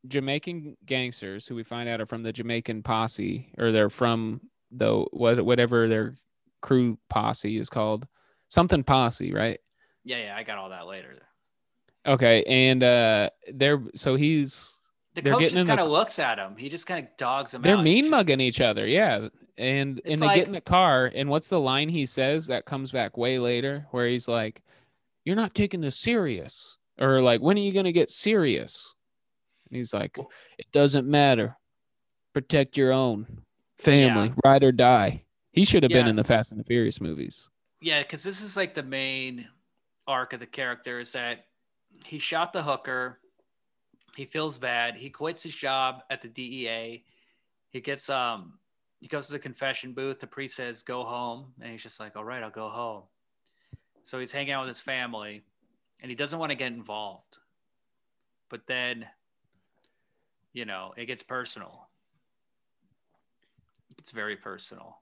Jamaican gangsters who we find out are from the Jamaican posse, or they're from the what whatever their crew posse is called, something posse, right? Yeah, yeah, I got all that later. Okay, and uh, they're so he's The coach just kind of looks at him. He just kind of dogs him They're mean mugging each other, yeah. And and It's they like- get in the car, and what's the line he says that comes back way later, where he's like, "You're not taking this serious," or like, "When are you gonna get serious?" And he's like, "It doesn't matter. Protect your own family, ride or die." He should have been in the Fast and the Furious movies. Yeah, because this is like the main arc of the character is that he shot the hooker, He feels bad. He quits his job at the DEA. He gets um he goes to the confession booth. The priest says, "Go home," and he's just like, "All right, I'll go home." So he's hanging out with his family, and he doesn't want to get involved. But then, you know, it gets personal. It's very personal.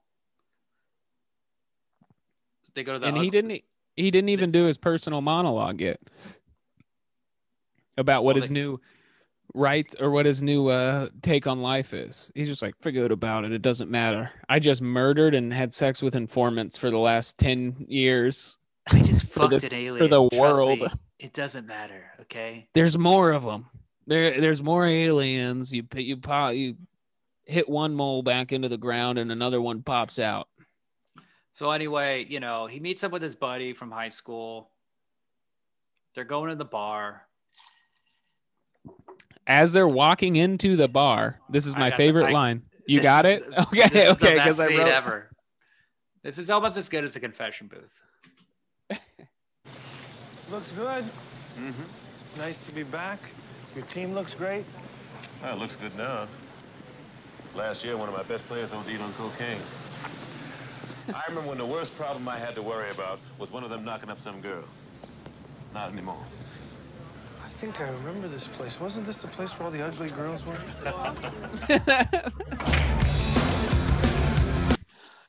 They go to the and he didn't he didn't even do his personal monologue yet about what Well, his they- new right or what his new uh take on life is he's just like forget about it it doesn't matter i just murdered and had sex with informants for the last 10 years I just fucked this- an alien for the Trust world me, it doesn't matter. Okay. there's more of them there there's more aliens you p- you pop you hit one mole back into the ground and another one pops out So anyway, you know, he meets up with his buddy from high school. They're going to the bar. as they're walking into the bar this is my got the- favorite I- line [laughs] you got is it the- okay this okay because i wrote ever. This is almost as good as a confession booth. [laughs] Looks good. Mm-hmm. Nice to be back. Your team looks great. Oh, it looks good now. Last year, one of my best players OD'd on cocaine. I remember when the worst problem I had to worry about was one of them knocking up some girl. Not anymore. I think I remember this place. Wasn't this the place where all the ugly girls were? [laughs]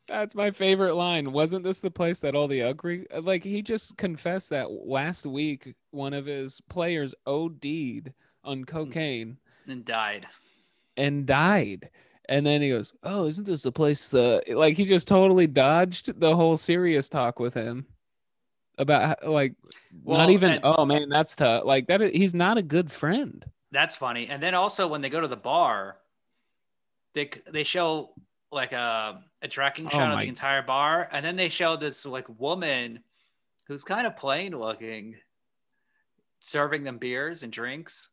That's my favorite line. Wasn't this the place that all the ugly like he just confessed that last week one of his players OD'd on cocaine And died. and died. And then he goes, "Oh, isn't this a place the like he just totally dodged the whole serious talk with him about how, like Well, not even and- oh man, that's tough. Like that he's not a good friend. That's funny. And then also when they go to the bar, they they show like a a tracking Oh shot of the entire bar, and then they show this like woman who's kind of plain looking, serving them beers and drinks.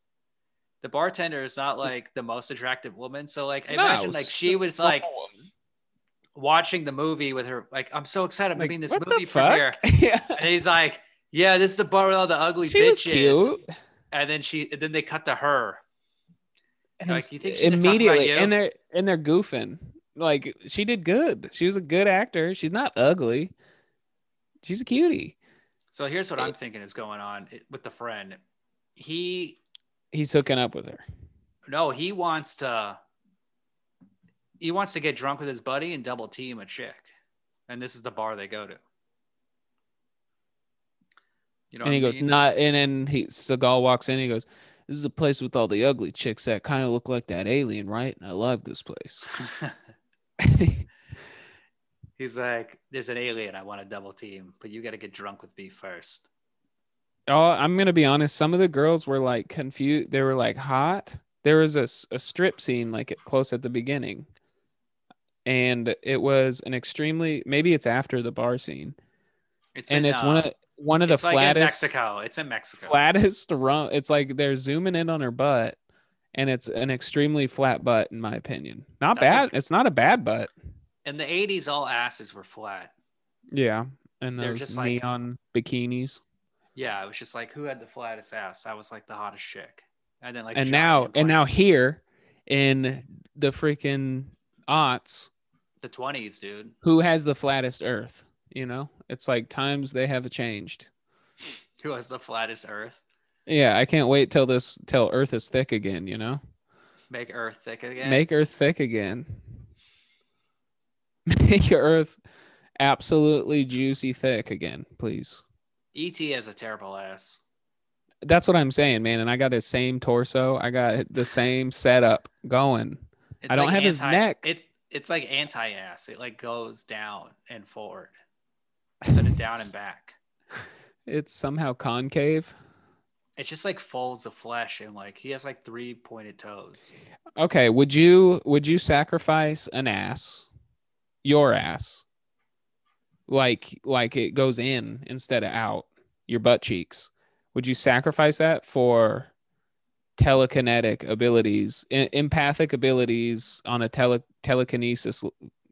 The bartender is not like the most attractive woman, so like I No, imagine like she was like watching the movie with her. Like I'm so excited, I'm Like, being this movie premiere, [laughs] yeah. and he's like, "Yeah, this is the bar with all the ugly She was bitches." cute. And then she, and then they cut to her. And Like, you think she's gonna about immediately and they're and they're goofing like she did good she was a good actor she's not ugly she's a cutie So here's what I'm thinking is going on eh, with the friend. He he's hooking up with her no, he wants to he wants to get drunk with his buddy and double team a chick. And this is the bar they go to. You know and he I goes not and then he Seagal walks in he goes this is a place with all the ugly chicks that kind of look like that alien right i love this place [laughs] [laughs] He's like, there's an alien I want to double team, but you got to get drunk with me first. Oh i'm gonna be honest some of the girls were like confused they were like hot there was a, a strip scene like at- close at the beginning and it was an extremely maybe it's after the bar scene It's and in, it's one uh, of one of the it's like in flattest Mexico. It's in Mexico. flattest rum it's like they're zooming in on her butt and it's an extremely flat butt in my opinion not That's a- bad it's not a bad butt In the 80s, all asses were flat. yeah and They're those just like- neon bikinis Yeah, it was just like who had the flattest ass. I was like the hottest chick, and then like and now and now here in the freaking aughts the twenties, dude. who has the flattest earth you know it's like times they have changed [laughs] Who has the flattest Earth? yeah i can't wait till this till earth is thick again you know Make Earth thick again. make earth thick again [laughs] make your earth absolutely juicy thick again please ET has a terrible ass. that's what i'm saying man and i got his same torso i got the same setup going It's i don't like have his neck It's it's like anti ass. It like goes down and forward instead of down and [laughs] back. it's somehow concave It just like folds the flesh and like he has like three pointed toes. Okay, would you would you sacrifice an ass, your ass, like like it goes in instead of out, your butt cheeks? Would you sacrifice that for telekinetic abilities, e- empathic abilities on a tele telekinesis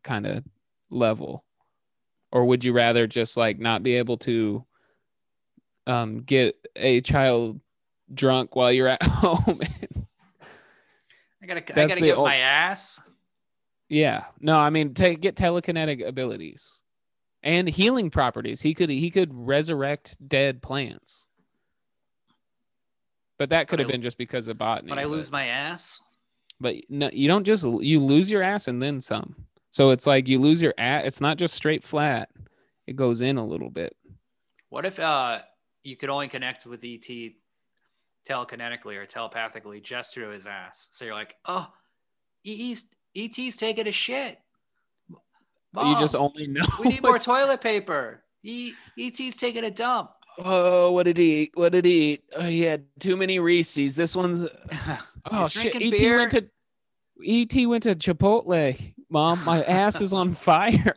kind of level, or would you rather just like not be able to um get a child drunk while you're at [laughs] home and gotta, I gotta get ul- my ass. Yeah. No, I mean, take get telekinetic abilities and healing properties. He could he could resurrect dead plants. But that could But have I- been just because of botany. But I but- lose my ass. But no, you don't just you lose your ass and then some. So it's like you lose your ass. It's not just straight flat. It goes in a little bit. What if uh you could only connect with ET telekinetically or telepathically just through his ass? So you're like, oh, ET's ET's taking a shit. You just only know. we need more toilet paper. E- ET's taking a dump. Oh, what did he eat? What did he eat? Oh, he had too many Reese's. This one's. [laughs] Oh shit! ET beer. went to. ET went to Chipotle. Mom, my [laughs] ass is on fire.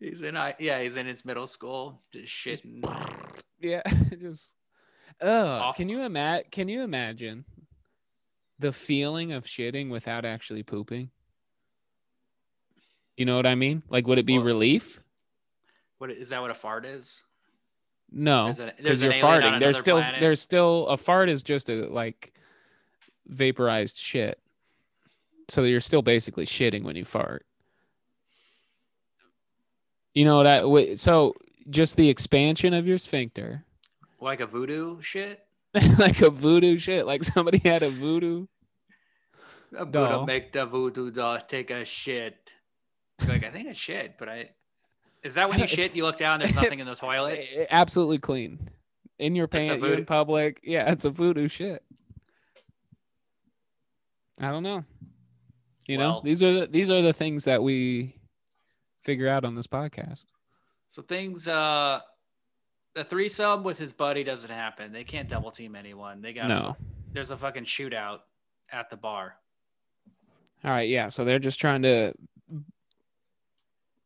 He's in yeah, he's in his middle school, just shitting. [laughs] yeah, just. Oh, can you imagine? Can you imagine the feeling of shitting without actually pooping? You know what I mean? Like, would it be relief? What is that? What a fart is? No, because you're an alien on farting. There's still planet. there's still a fart is just a like vaporized shit. So you're still basically shitting when you fart. You know that so just the expansion of your sphincter, Like a voodoo shit? [laughs] like a voodoo shit, like somebody had a voodoo. A Buddha Doll. make the voodoo doll take a shit. Like, I think I shit, but I is that when you [laughs] shit, you look down, there's nothing in the [laughs] toilet? Absolutely clean. In your pants, in public. Yeah, it's a voodoo shit. I don't know. You know, these are the, these are the things that we figure out on this podcast. So things uh the threesome with his buddy doesn't happen. They can't double team anyone. They got No. there's a fucking shootout at the bar. All right, yeah. So they're just trying to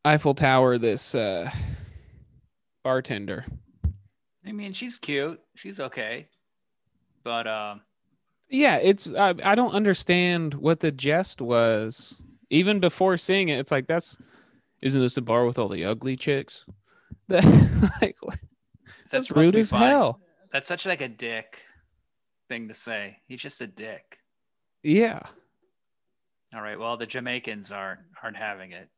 Eiffel Tower this uh bartender. I mean, she's cute. She's okay. But um Yeah, it's I, I don't understand what the jest was. Even before seeing it, it's like that's isn't this the bar with all the ugly chicks? That [laughs] like what? That's to rude as funny. hell. That's such like a dick thing to say. He's just a dick. Yeah. All right. Well, the Jamaicans aren't aren't having it.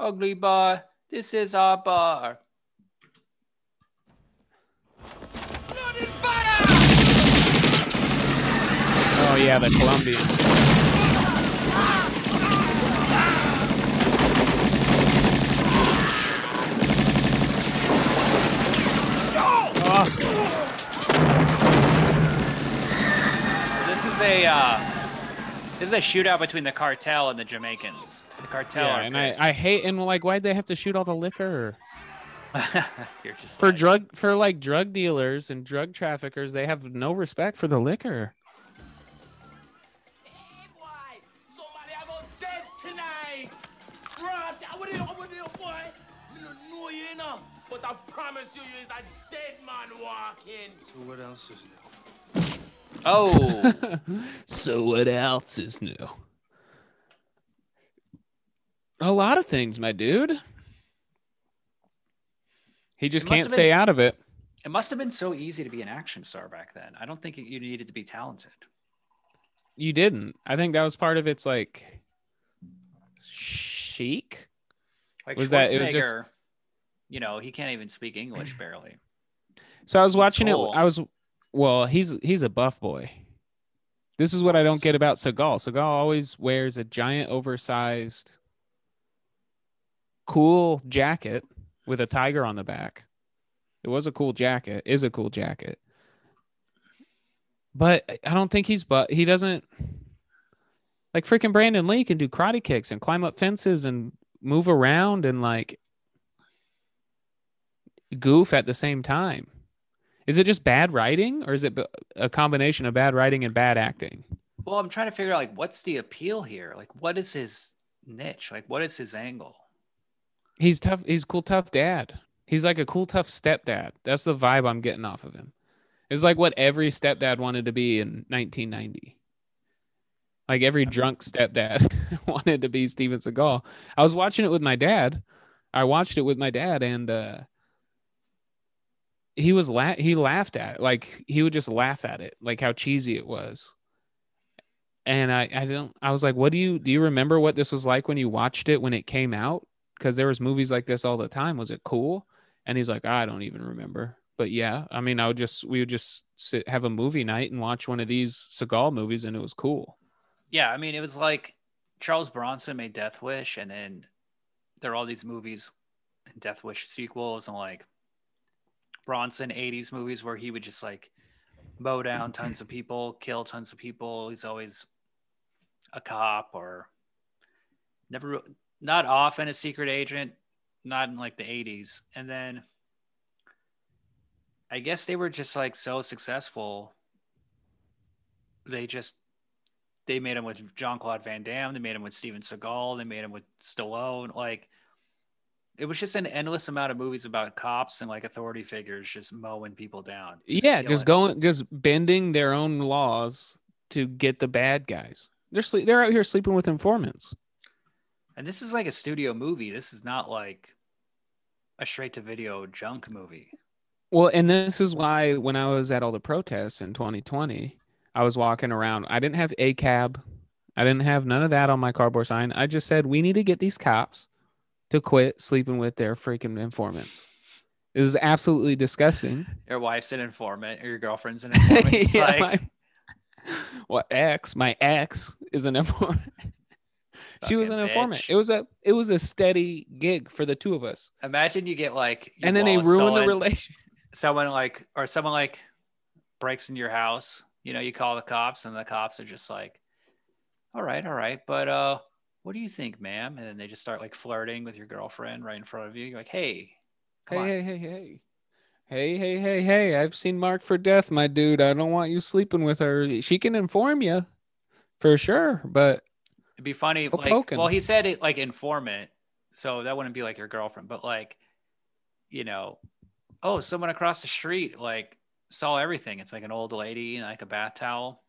Ugly bar. This is our bar. Oh yeah, the Colombian. This is a uh, this is a shootout between the cartel and the Jamaicans. The cartel Yeah, are and I, pissed. I hate and like why'd they have to shoot all the liquor? [laughs] You're just For drug for like drug dealers and drug traffickers, they have no respect for the liquor. dead tonight. Bruh, I would have, I would have, boy. Me don't know you, you know. But I promise you, you is a dead man walking. So what else is new? Oh, [laughs] so what else is new? A lot of things, my dude. He just can't stay been s- out of it. it must have been so easy to be an action star back then. I don't think you needed to be talented. You didn't. I think that was part of its like chic. Like Was that- it was just- you know, he can't even speak English barely. So I was watching it. I was, well, he's he's a buff boy. This is what I don't get about Seagal. Seagal always wears a giant, oversized, cool jacket with a tiger on the back. It was a cool jacket. Is a cool jacket. But I don't think he's but he doesn't like freaking Brandon Lee can do karate kicks and climb up fences and move around and like goof at the same time. Is it just bad writing or is it a combination of bad writing and bad acting? Well, I'm trying to figure out like what's the appeal here? Like what is his niche? Like what is his angle? He's tough. He's cool, tough dad. He's like a cool, tough stepdad. That's the vibe I'm getting off of him. It's like what every stepdad wanted to be in 1990. Like every drunk stepdad [laughs] wanted to be Steven Seagal. I was watching it with my dad. I watched it with my dad, and uh, he was la- he laughed at it. like he would just laugh at it like how cheesy it was. And i i don't i was like what do you do you remember what this was like when you watched it when it came out? Because there was movies like this all the time. Was it cool? And he's like i don't even remember. But yeah i mean i would just we would just sit have a movie night and watch one of these seagal movies and it was cool. Yeah, I mean, it was like Charles Bronson made Death Wish, and then there are all these movies, Death Wish sequels, and like Bronson 80s movies where he would just like mow down tons of people, kill tons of people. He's always a cop or never, not often a secret agent, not in like the 80s. And then I guess they were just like so successful. They just they made him with Jean Claude Van Damme. They made him with Steven Seagal. They made him with Stallone. Like it was just an endless amount of movies about cops and like authority figures just mowing people down. yeah just going just bending their own laws to get the bad guys they're sleep they're out here sleeping with informants And this is like a studio movie. This is not like a straight to video junk movie. Well, and this is why when I was at all the protests in 2020, I was walking around. I didn't have a cab. I didn't have none of that on my cardboard sign. I just said we need to get these cops to quit sleeping with their freaking informants. This is absolutely disgusting. Your wife's an informant or your girlfriend's an [laughs] informant. It's Yeah, like, my- [laughs] Well, ex, my ex is an informant. [laughs] she was an Fucking informant. bitch. It was a it was a steady gig for the two of us. imagine you get like and then they ruin the relation. someone like or someone like breaks into your house you know you call the cops and the cops are just like all right all right but uh what do you think ma'am and then they just start like flirting with your girlfriend right in front of you you're like hey Hey, on hey, hey, hey. Hey, hey, hey, hey. I've seen Marked for Death, my dude. I don't want you sleeping with her. She can inform you for sure, but it'd be funny like poking. well he said it like informant so that wouldn't be like your girlfriend but like you know oh someone across the street like saw everything it's like an old lady in like a bath towel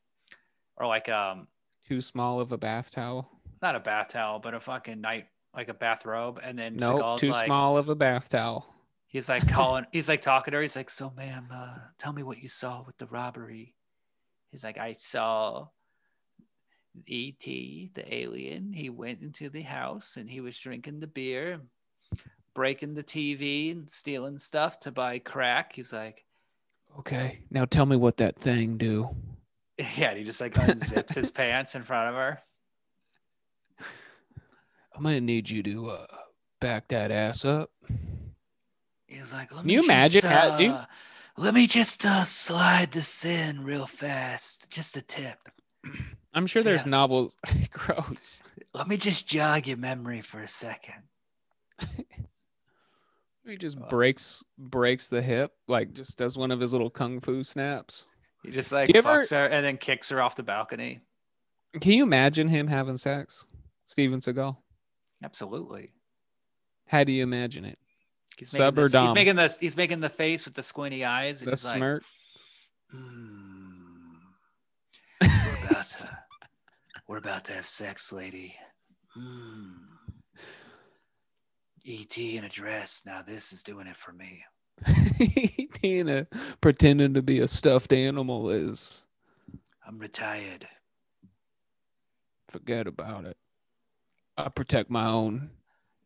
or like um too small of a bath towel. Not a bath towel, but a fucking night like a bathrobe. And then No, Seagal's too like, small of a bath towel. he's like [laughs] calling, he's like talking to her. He's like, so ma'am, uh, tell me what you saw with the robbery. He's like, I saw E.T., the alien. He went into the house and he was drinking the beer, breaking the TV and stealing stuff to buy crack. He's like, Okay, now tell me what that thing do. [laughs] yeah, and he just like unzips his [laughs] pants in front of her. I'm gonna need you to uh, back that ass up. He's like, let Can you imagine just, how- do you- uh, let me just uh, slide this in real fast. Just a tip. [clears throat] I'm sure there's Yeah. novel. [laughs] Gross. Let me just jog your memory for a second. [laughs] He just breaks breaks the hip, like just does one of his little kung fu snaps. He just like Do you ever- fucks her and then kicks her off the balcony. Can you imagine him having sex, Steven Seagal? Absolutely. How do you imagine it? He's Sub making or this, he's making this he's making the face with the squinty eyes. The he's like, smirk. "Hmm, we're about [laughs] to we're about to have sex, lady. Hmm. E.T. in a dress. Now this is doing it for me. [laughs] Tina pretending to be a stuffed animal is I'm retired. forget about it. I protect my own.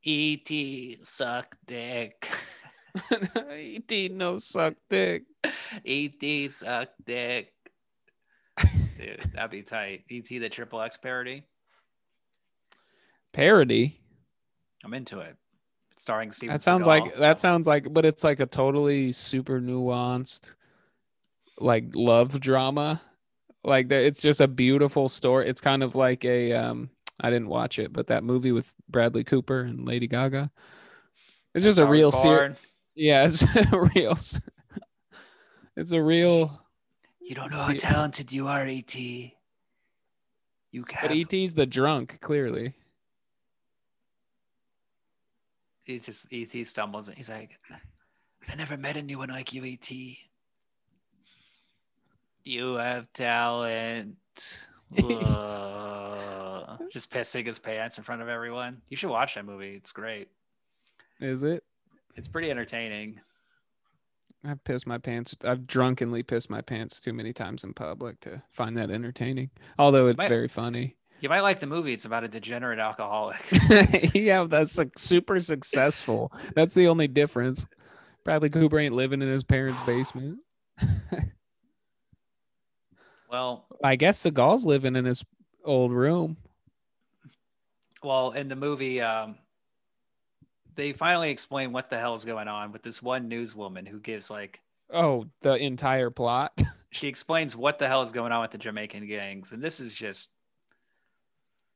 E.T. suck dick. [laughs] E.T. no suck dick. E.T. suck dick. Dude, that'd be tight. E.T. the triple X parody. Parody. I'm into it. Starring Steven That sounds Seagal. like that sounds like, but it's like a totally super nuanced, like love drama. Like it's just a beautiful story. It's kind of like a um. I didn't watch it, but that movie with Bradley Cooper and Lady Gaga. It's just a real series. Yeah, it's [laughs] a real. It's a real. You don't know how talented you are, E.T. You can. But have ET's the drunk, clearly. he just E.T. stumbles. and He's like, I never met anyone like you, E.T. You have talent. [laughs] Uh, just pissing his pants in front of everyone. You should watch that movie. It's great. Is it? It's pretty entertaining. I've pissed my pants. I've drunkenly pissed my pants too many times in public to find that entertaining. Although it's Might- very funny. You might like the movie. It's about a degenerate alcoholic. [laughs] yeah, that's like super successful. That's the only difference. Bradley Cooper ain't living in his parents' basement. well, I guess Seagal's living in his old room. Well, in the movie, um, they finally explain what the hell is going on with this one newswoman who gives like Oh, the entire plot. [laughs] she explains what the hell is going on with the Jamaican gangs, and this is just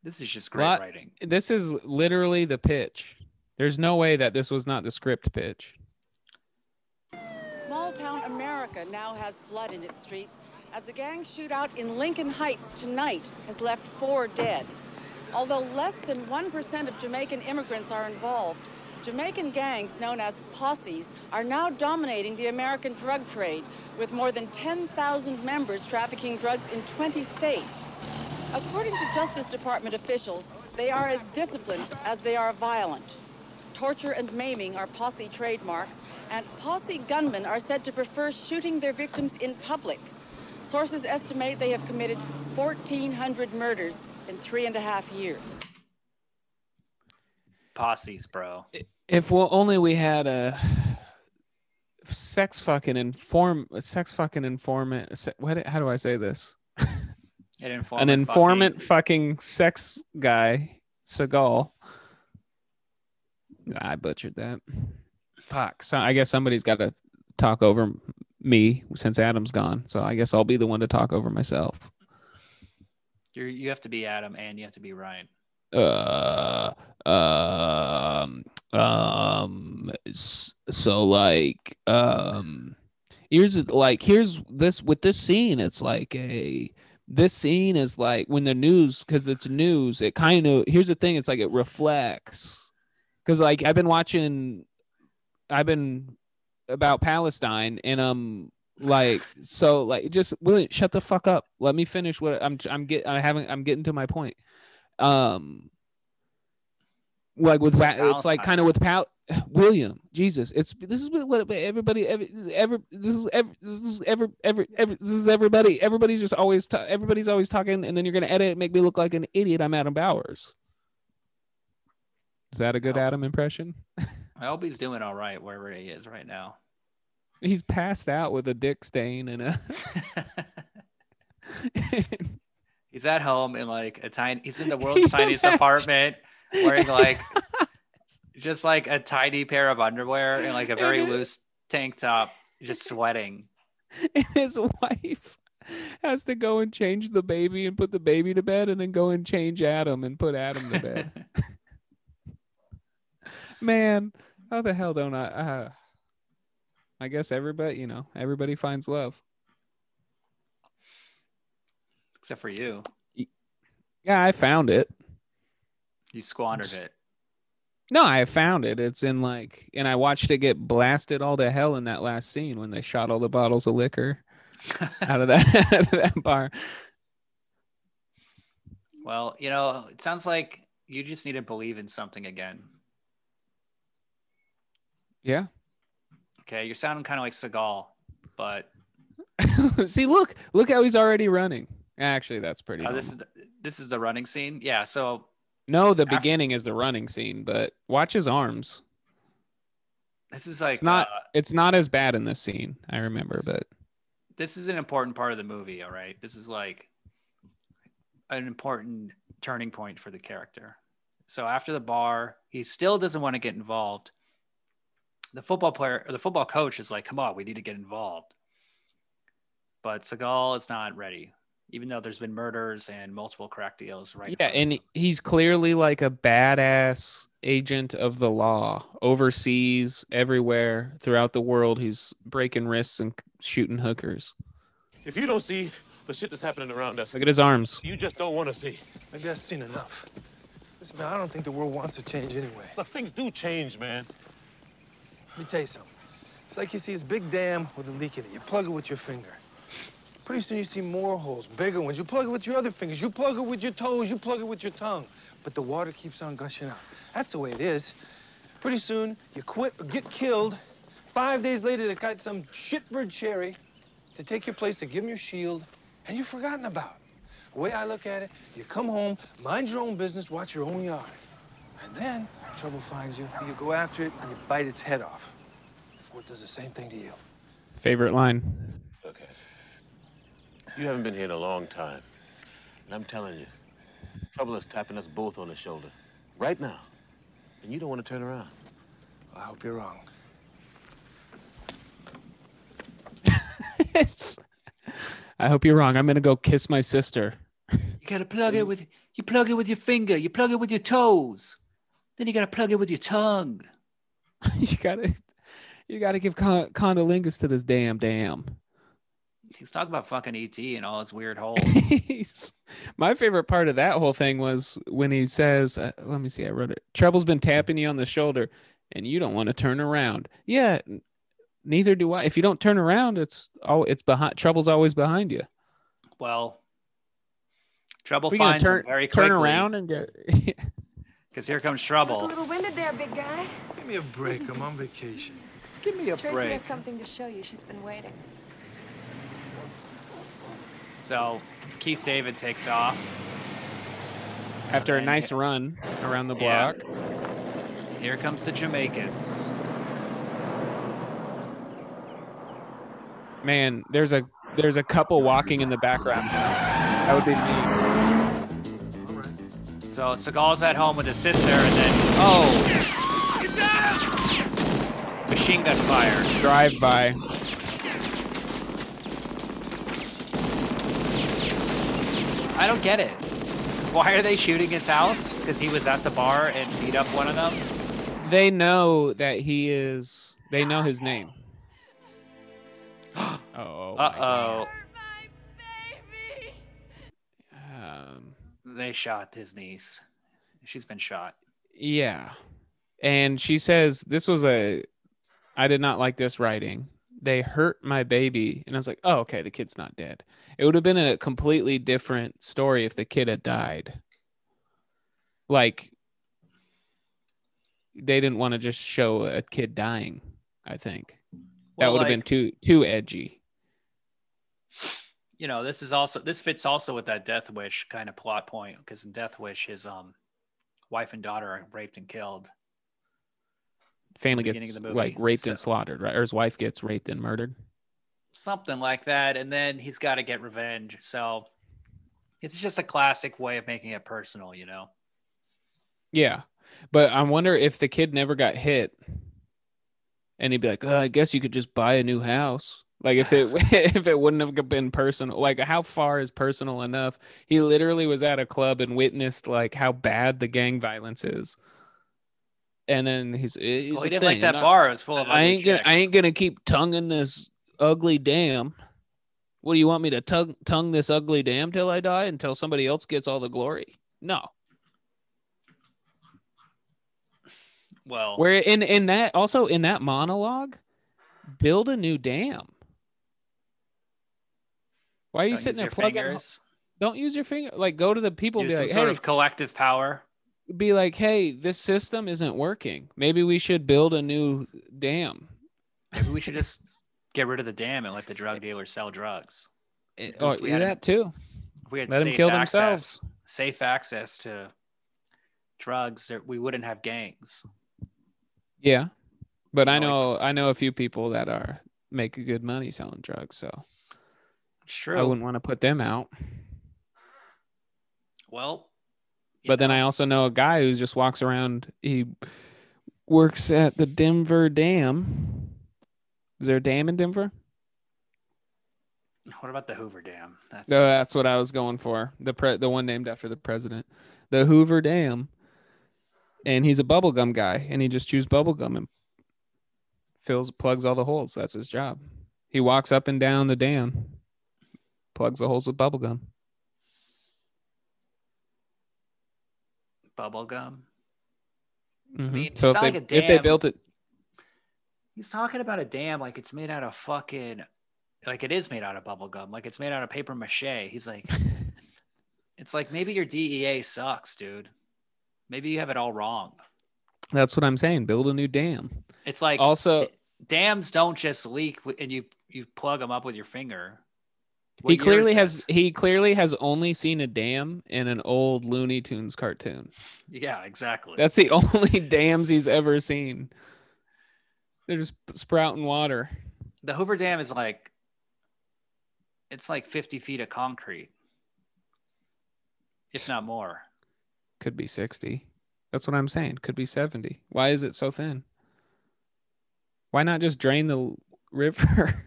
this is just great What? writing. This is literally the pitch. There's no way that this was not the script pitch. Small town America now has blood in its streets as a gang shootout in Lincoln Heights tonight has left four dead. Although less than 1% of Jamaican immigrants are involved, Jamaican gangs known as posses are now dominating the American drug trade with more than 10,000 members trafficking drugs in 20 states. According to Justice Department officials, they are as disciplined as they are violent. Torture and maiming are posse trademarks, and posse gunmen are said to prefer shooting their victims in public. Sources estimate they have committed 1,400 murders in three and a half years. Posses, bro. If well, only we had a sex fucking inform sex fucking informant. se- What? How do I say this? [laughs] An An informant. informant fucking sex guy, Seagal. I butchered that. Fuck. So I guess somebody's got to talk over me since Adam's gone. So I guess I'll be the one to talk over myself. You're, you have to be Adam and you have to be Ryan. uh um um so like um here's like here's this with this scene it's like a this scene is like when the news because it's news it kind of here's the thing it's like it reflects because like i've been watching i've been about palestine and um like so like just William, shut the fuck up. Let me finish what i'm i'm get i haven't i'm getting to my point. Um like with It's Wa- it's like kind of with Pal [sighs] William Jesus it's this is what everybody every this is ever this is ever this is ever ever ever this is everybody. Everybody's just always ta- everybody's always talking and then you're gonna edit it make me look like an idiot. I'm Adam Bowers. Is that a good. Adam impression [laughs] I hope he's doing all right wherever he is right now. he's passed out with a dick stain and a [laughs] [laughs] He's at home in like a tiny. He's in the [laughs] world's tiniest apartment, wearing like just like a tiny pair of underwear and like a very loose tank top, just sweating. and his wife has to go and change the baby and put the baby to bed and then go and change Adam and put Adam to bed. Man, how the hell don't I? Uh, I guess everybody, you know, everybody finds love. Except for you, Yeah, I found it. you squandered it. No, I found it. It's in like, and I watched it get blasted all to hell in that last scene when they shot all the bottles of liquor [laughs] out of that, [laughs] out of that bar. Well, you know, it sounds like you just need to believe in something again. Yeah. Okay, you're sounding kind of like Seagal, but [laughs] See, look, look how he's already running. Actually, that's pretty. oh, this is the, this is the running scene. Yeah, so No, the After- beginning is the running scene, but watch his arms. this is like It's not. uh, it's not as bad in this scene. I remember, but this is an important part of the movie. All right, this is like an important turning point for the character. So after the bar, he still doesn't want to get involved. The football player, or the football coach, is like, "Come on, we need to get involved." But Seagal is not ready, even though there's been murders and multiple crack deals. Right? yeah, and him. he's clearly like a badass agent of the law, overseas, everywhere throughout the world. He's breaking wrists and shooting hookers. If you don't see the shit that's happening around us, Look at his arms. you just don't want to see. Maybe I've seen enough. Listen, man, I don't think the world wants to change anyway. Look, things do change, man. Let me tell you something. It's like you see this big dam with a leak in it. You plug it with your finger. Pretty soon you see more holes, bigger ones. You plug it with your other fingers. You plug it with your toes. You plug it with your tongue. But the water keeps on gushing out. That's the way it is. Pretty soon you quit or get killed five days later, they got some shitbird cherry to take your place, to give him your shield, and you've forgotten about. The way I look at it, you come home, mind your own business, watch your own yard. And then trouble finds you, you go after it, and you bite its head off. Before it does the same thing to you. Favorite line. Okay. You haven't been here in a long time. And I'm telling you, trouble is tapping us both on the shoulder. Right now. And you don't want to turn around. I hope you're wrong. [laughs] It's- I hope you're wrong. I'm gonna go kiss my sister. You gotta plug it with you plug it with your finger, you plug it with your toes. Then you gotta plug it with your tongue. [laughs] you gotta, you gotta give con- condolingus to this damn damn. He's talking about fucking ET and all his weird [laughs] holes. My favorite part of that whole thing was when he says, uh, "Let me see, I wrote it. Trouble's been tapping you on the shoulder, and you don't want to turn around." Yeah, neither do I. If you don't turn around, it's all it's behind. Trouble's always behind you. well, trouble We finds turn very quickly. turn around and get. [laughs] Because here comes Look a little winded there, big guy. Give me a break. I'm on vacation. Give me a Tracy break. has something to show you. She's been waiting. So Keith David takes off. After a nice run around the Yeah. block, Here comes the Jamaicans. man, there's a there's a couple walking in the background. That would be me. So Seagal's at home with his sister, and then oh, machine gun fire. Drive by. I don't get it. Why are they shooting his house? Because he was at the bar and beat up one of them. They know that he is. They know his name. [gasps] oh. Uh oh. They shot his niece. She's been shot. yeah. And she says, This was a. I did not like this writing. They hurt my baby. And I was like, Oh, okay. The kid's not dead. It would have been a completely different story if the kid had died. Like, they didn't want to just show a kid dying, I think. that Well, would have been too too edgy. You know, this is also this fits also with that Death Wish kind of plot point because in Death Wish, his um wife and daughter are raped and killed. Family gets of the movie, like raped and slaughtered, right? Or his wife gets raped and murdered. something like that and then he's got to get revenge so it's just a classic way of making it personal you know Yeah. But I wonder if the kid never got hit and he'd be like, oh, I guess you could just buy a new house. Like if it [sighs] [laughs] if it wouldn't have been personal, like how far is personal enough? He literally was at a club and witnessed like how bad the gang violence is. And then he's, eh, he's well, he didn't like that I- bar it was full of I ain't gonna I ain't gonna keep tonguing this ugly dam. What do you want me to tongue tongue this ugly dam till I die until somebody else gets all the glory? No. well Where in in that also in that monologue, build a new dam. Why are you don't sitting there plugging? fingers Don't use your finger. Like go to the people use be some like, sort hey, of collective power be like, hey, this system isn't working. Maybe we should build a new dam. maybe we should just [laughs] get rid of the dam and let the drug dealers sell drugs Or If oh, we do had that too. if we had Let safe kill access, themselves. safe access to drugs we wouldn't have gangs Yeah, but I know, know I know a few people that are make good money selling drugs, so I wouldn't want to put them out. well But then I also know a guy who just walks around. He works at the Denver Dam. Is there a dam in Denver? what about the hoover dam that's No, that's what I was going for. The pre- the one named after the president, the Hoover Dam. And he's a bubblegum guy, and he just chews bubblegum and fills plugs all the holes. That's his job. He walks up and down the dam, plugs the holes with bubblegum. bubble gum Mhm. mean, so it's if not they, like a if they built it, He's talking about a dam like it's made out of fucking, like it is made out of bubble gum, like it's made out of paper mache. He's like, [laughs] it's like maybe your DEA sucks, dude. Maybe you have it all wrong. that's what I'm saying. Build a new dam. It's like also, dams don't just leak and you you plug them up with your finger. What he clearly has he clearly has only seen a dam in an old Looney Tunes cartoon. Yeah, exactly. That's the [laughs] only dams he's ever seen. They're just sprouting water. the Hoover Dam is like it's like 50 feet of concrete, if not more. Could be 60. That's what I'm saying. Could be 70. Why is it so thin? Why not just drain the river? [laughs]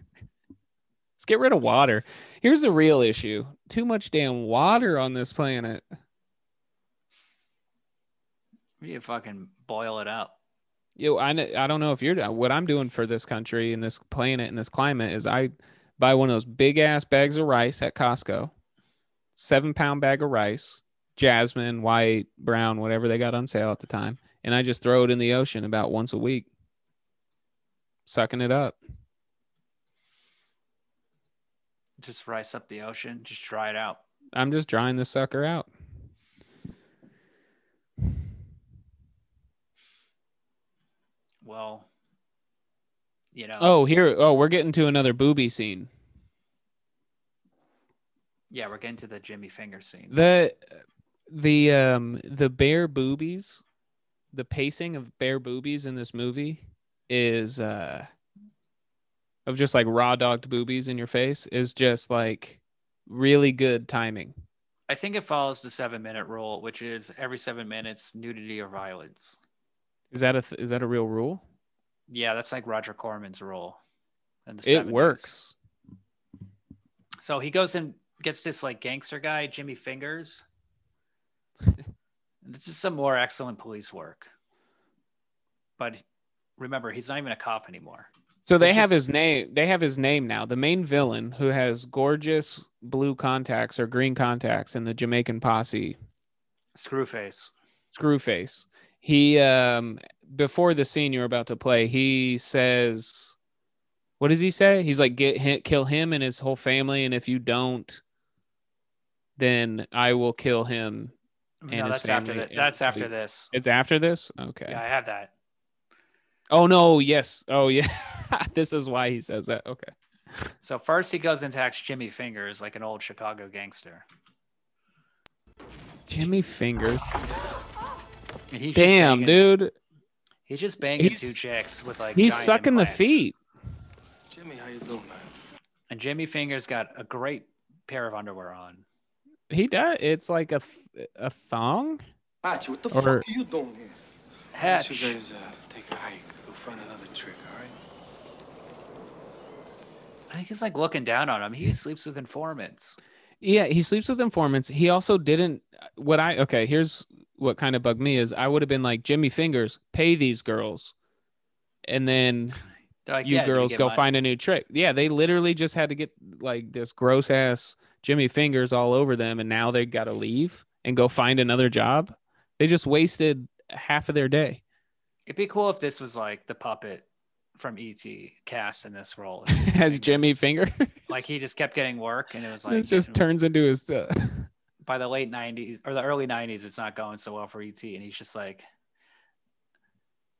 Let's get rid of water. Here's the real issue too much damn water on this planet. You fucking boil it up. Yo, I, I don't know if you're what I'm doing for this country and this planet and this climate is I buy one of those big ass bags of rice at Costco, seven pound bag of rice, jasmine, white, brown, whatever they got on sale at the time, and I just throw it in the ocean about once a week, sucking it up. Just rice up the ocean, just dry it out. I'm just drying this sucker out. Well, you know. Oh, here. Oh, we're getting to another booby scene. Yeah, we're getting to the Jimmy Finger scene. The the um the bare boobies, the pacing of bare boobies in this movie is uh of just like raw dogged boobies in your face is just like really good timing. I think it follows the seven minute rule, which is every seven minutes, nudity or violence. Is that a th- is that a real rule? Yeah, that's like Roger Corman's rule. the It 70s. works. So he goes and gets this like gangster guy, Jimmy Fingers. [laughs] this is some more excellent police work. But remember, he's not even a cop anymore. So they He's have just- his name. They have his name now. The main villain, who has gorgeous blue contacts or green contacts in the Jamaican posse, Screwface. Screwface. He um before the scene you're about to play, he says, "What does he say?" He's like, "Get him, kill him and his whole family, and if you don't, then I will kill him." And No, that's after that. That's after this. It's after this. Okay. Yeah, I have that. Oh no! Yes. Oh yeah. [laughs] this is why he says that. Okay. So first he goes and attacks Jimmy Fingers like an old Chicago gangster. Jimmy Fingers. He's Damn, banging- dude. He's just banging He's- two chicks with like He's giant sucking implants. the feet. Jimmy, how you doing, man? And Jimmy Fingers got a great pair of underwear on. He does. It's like a f- a thong. Archie, what the Or- fuck are you doing here? Why Hatch. don't you guys uh, take a hike? Go find another trick, all right? I think he's like looking down on him. He sleeps with informants. Yeah, he sleeps with informants. He also didn't. What I okay? Here's what kind of bugged me is I would have been like Jimmy Fingers, pay these girls, and then [laughs] like, you "Yeah, girls go money?" find a new trick. Yeah, they literally just had to get like this gross ass Jimmy Fingers all over them, and now they got to leave and go find another job. They just wasted half of their day. It'd be cool if this was like the puppet from ET cast in this role. [laughs] As Jimmy Finger. like he just kept getting work, and it was like this just getting- turns into his. Uh, [laughs] by the late '90s or the early '90s, it's not going so well for ET, and he's just like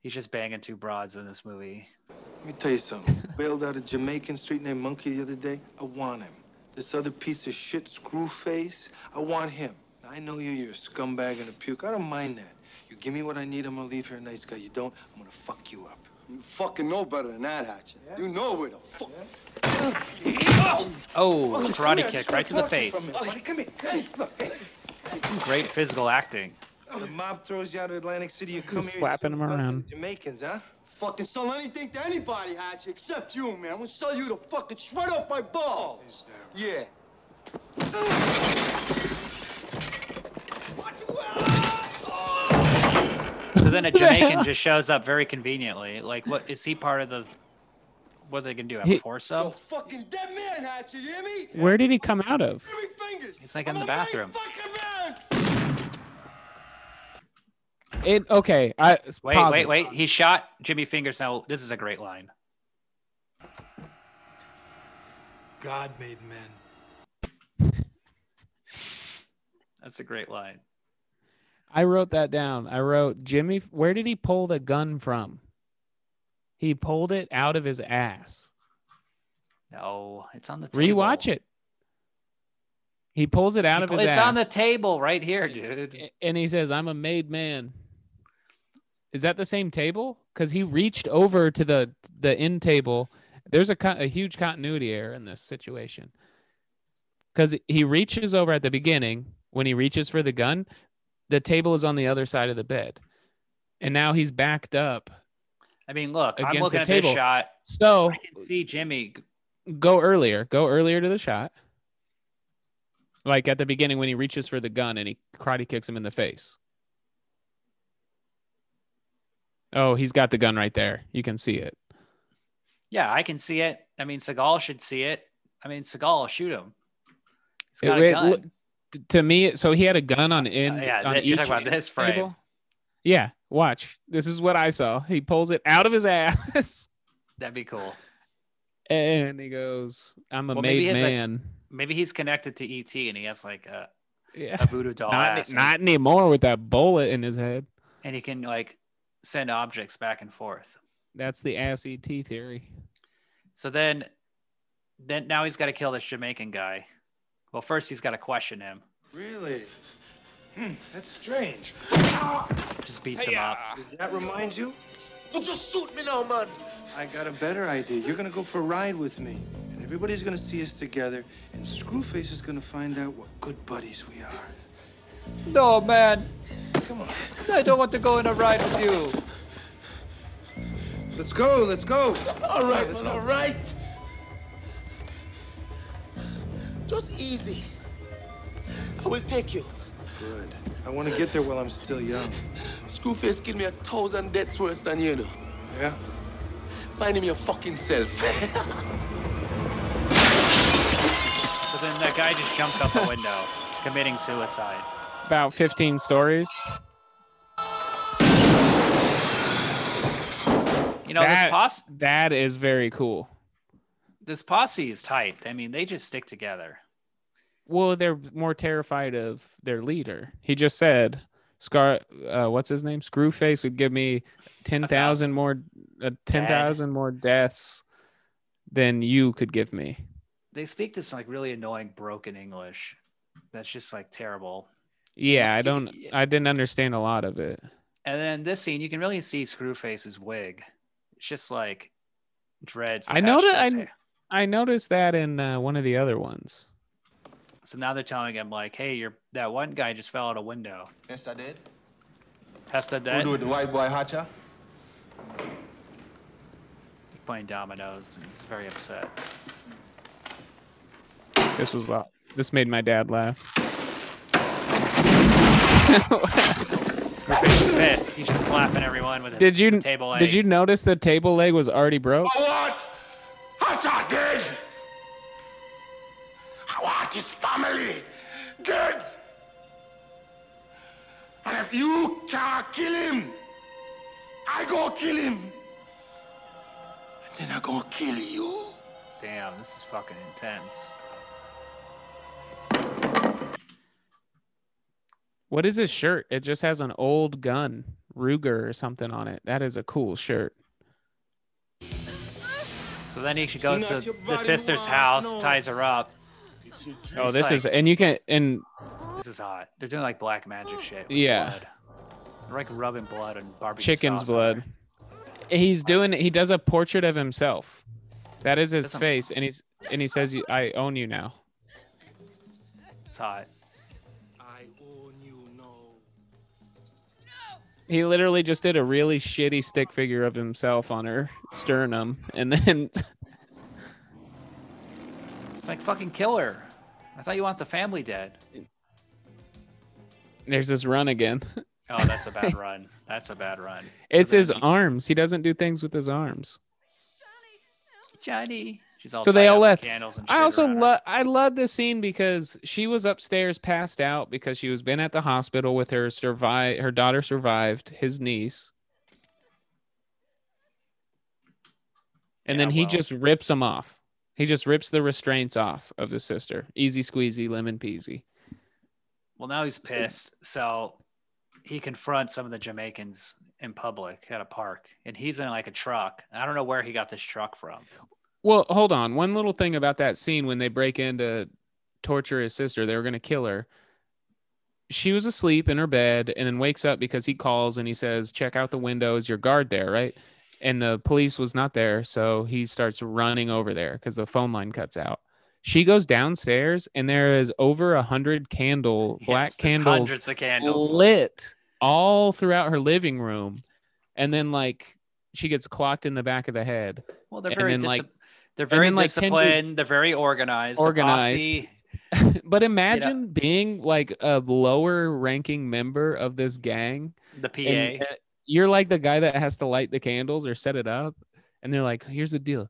he's just banging two broads in this movie. Let me tell you something. [laughs] Bailed out a Jamaican street named Monkey the other day. I want him. This other piece of shit, Screwface, I want him. I know you, you're a scumbag and a puke. I don't mind that. You give me what I need, I'm gonna leave here a nice guy. You don't, I'm gonna fuck you up. You fucking know better than that, Hatcher. You know where the fuck. Oh, karate kick right to the face. Come here. Hey, look, hey. Some great physical acting. The mob throws you out of Atlantic City, you come Just here. slapping you him bunch of around. Jamaicans, huh? Fucking sell anything to anybody, Hatcher, except you, man. I'm gonna sell you the fucking shred off my balls. Yeah. So then a [laughs] Jamaican just shows up very conveniently. Like, what is he part of the? What are they gonna do? Have He- a foursome? Fucking dead man, Hatcher, you hear me? where did he come out of? He's like in the bathroom. It okay. I Wait, pause wait, it. wait. He shot Jimmy Fingers. Now this is a great line. God made men. That's a great line. I wrote that down. I wrote Jimmy. Where did he pull the gun from? He pulled it out of his ass. No, it's on the table. Rewatch it. He pulls it out He of his it's ass. on the table right here, dude. and he says, "I'm a made man." Is that the same table? Because he reached over to the the end table. There's a a huge continuity error in this situation. Because he reaches over at the beginning when he reaches for the gun, the table is on the other side of the bed, and now he's backed up. I mean, look, I'm looking at table. this shot. So I can see Jimmy. go earlier. Go earlier to the shot. Like at the beginning when he reaches for the gun and he karate kicks him in the face. Oh, he's got the gun right there. You can see it. Yeah, I can see it. I mean, Seagal should see it. I mean, Seagal, shoot him. He's It- got a it gun. look- t- to me, so he had a gun on in Uh, yeah, on you're talking about this frame. table. Yeah, watch. This is what I saw. He pulls it out of his ass [laughs] That'd be cool. and he goes, "I'm a Well, maybe made like, man." Maybe he's connected to ET and he has like a, yeah, a voodoo doll not, and- not anymore with that bullet in his head. and he can like send objects back and forth. That's the ass ET theory. So then, then now he's got to kill this Jamaican guy. Well, first he's got to question him. Really? Hmm, that's strange. Just beats him up. Does that remind you? You just shoot me now, man. I got a better idea. You're gonna go for a ride with me, and everybody's gonna see us together, and Screwface is gonna find out what good buddies we are. No, man. Come on. I don't want to go on a ride with you. Let's go, let's go. All right, let's man, go. all right. Just easy. I will take you. Good. I want to get there while I'm still young. Screwface killed me a thousand deaths worse than you know. Yeah? Find him your fucking self. [laughs] So then that guy just jumped out the window, [laughs] committing suicide. About 15 stories. You know, this posse, that is very cool. this posse is tight. I mean, they just stick together. Well, they're more terrified of their leader. He just said, "Scar, uh, what's his name? Screwface would give me ten thousand more, uh, ten thousand more deaths than you could give me." They speak this like really annoying broken English. That's just like terrible. Yeah, I don't. I didn't understand a lot of it. And then this scene, you can really see Screwface's wig. It's just like dreads. I noticed. I. I noticed that in uh, one of the other ones. So now they're telling him like, "Hey, you're that one guy just fell out a window." Esther dead? Hesta Who dead. do the white boy Hatcher? Playing dominoes. and He's very upset. This was lo- This made my dad laugh. Screwface pissed. He's just slapping everyone with his Did you table leg. did you notice the table leg was already broke? What? Hatcher dead! I want his family dead! And if you can't kill him, I go kill him. And then I go kill you. Damn, this is fucking intense. What is his shirt? It just has an old gun, Ruger or something on it. That is a cool shirt. So then he goes to the sister's house, ties her up. Oh, this like- is and you can and This is hot. They're doing like black magic [gasps] shit. Yeah. blood. They're like rubbing blood and barbecue chicken's sauce blood. her. He's doing he does a portrait of himself. That is his Doesn't- face and he's and he says I own you now. It's hot. He literally just did a really shitty stick figure of himself on her sternum and then [laughs] It's like fucking kill her. I thought you want the family dead. there's this run again. [laughs] Oh, that's a bad run. That's a bad run. It's his arms. He doesn't do things with his arms. Johnny. Johnny. She's all so they all left. Candles and I also love I love this scene because she was upstairs passed out because she was been at the hospital with her survive her daughter survived his niece. And then he well. just rips them off. He just rips the restraints off of his sister. Easy squeezy, lemon peasy. Well, now he's pissed. So he confronts some of the Jamaicans in public at a park, and he's in like a truck. I don't know where he got this truck from. Well, hold on. One little thing about that scene when they break in to torture his sister, they were going to kill her. She was asleep in her bed and then wakes up because he calls and he says, Check out the window. Is your guard there? Right. And the police was not there. So he starts running over there because the phone line cuts out. She goes downstairs and there is over a hundred candle, [laughs] black Yes, there's candles hundreds of candles. lit all throughout her living room. And then, like, she gets clocked in the back of the head. Well, they're very then, like, they're very then, like, 10 dudes- disciplined. They're very organized. Organized. [laughs] but imagine being like a lower ranking member of this gang. The PA. and, you're like the guy that has to light the candles or set it up. And they're like, here's the deal.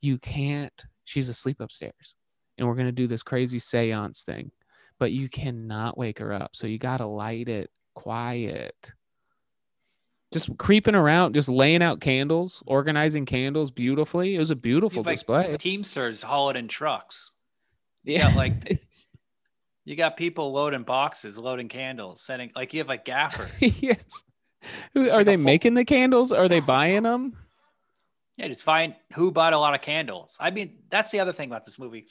You can't, she's asleep upstairs. And we're going to do this crazy seance thing. But you cannot wake her up. So you got to light it quiet. Just creeping around, just laying out candles, organizing candles beautifully. It was a beautiful like, display. Teamsters hauling in trucks. Yeah. got like [laughs] you got people loading boxes, loading candles, setting like you have like gaffers. [laughs] yes. Who, are they making the candles? Are they buying them? yeah, just find who bought a lot of candles. I mean, that's the other thing about this movie.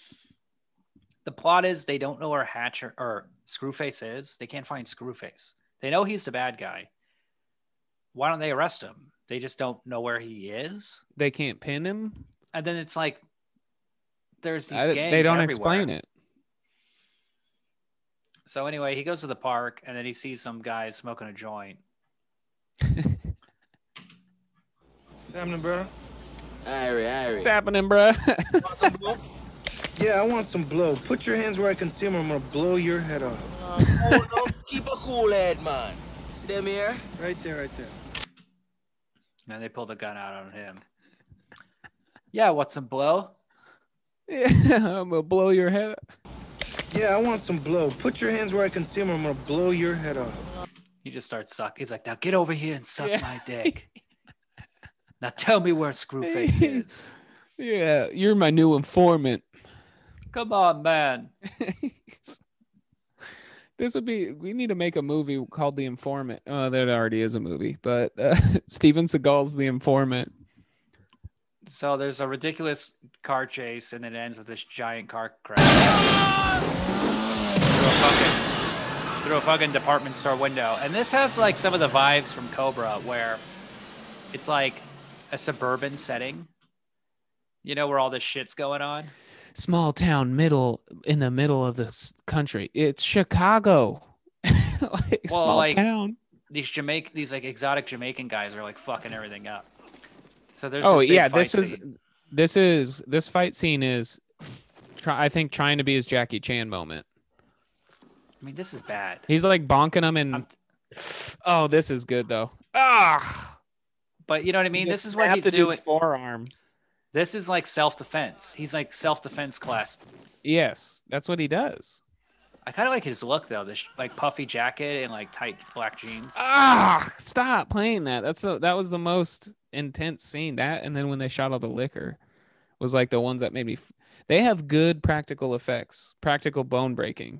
The plot is they don't know where Hatcher or Screwface is. They can't find Screwface. They know he's the bad guy. Why don't they arrest him? They just don't know where he is. They can't pin him. And then it's like there's these I- gangs they don't everywhere. explain it. So anyway, he goes to the park and then he sees some guys smoking a joint. What's happening, bro? Irie, Irie. What's happening, bro? Yeah, I want some blow. Put your hands where I can see them. I'm gonna blow your head off. oh, no, keep a cool head, man. See them here? Right there, right there. And they pull the gun out on him. Yeah, what's some blow? Yeah, [laughs] I'm gonna blow your head. Off. Yeah, I want some blow. Put your hands where I can see them. I'm gonna blow your head off. He just starts sucking. He's like, now get over here and suck my [laughs] dick. now tell me where Screwface is. Yeah, you're my new informant. Come on, man. [laughs] This would be. We need to make a movie called The Informant. Oh, there already is a movie, but uh, [laughs] Steven Seagal's The Informant. So there's a ridiculous car chase, and it ends with this giant car crash through a fucking through a fucking department store window. And this has like some of the vibes from Cobra, where it's like a suburban setting. You know where all this shit's going on. Small town, middle in the middle of the country. It's Chicago. [laughs] like, Well, small like town. these Jamaican, these like exotic Jamaican guys are like fucking everything up. So there's oh yeah, fight this is this is this fight scene is. Try, I think trying to be his Jackie Chan moment. I mean, this is bad. He's like bonking him and. Oh, this is good though. Ah, But you know what I mean. This is what he's doing. forearm. This is like self defense. He's like self defense class. Yes, that's what he does. I kind of like his look though. This like puffy jacket and like tight black jeans. Ah, stop playing that. That's the that was the most intense scene. That and then when they shot all the liquor was like the ones that made me. F- they have good practical effects, practical bone breaking.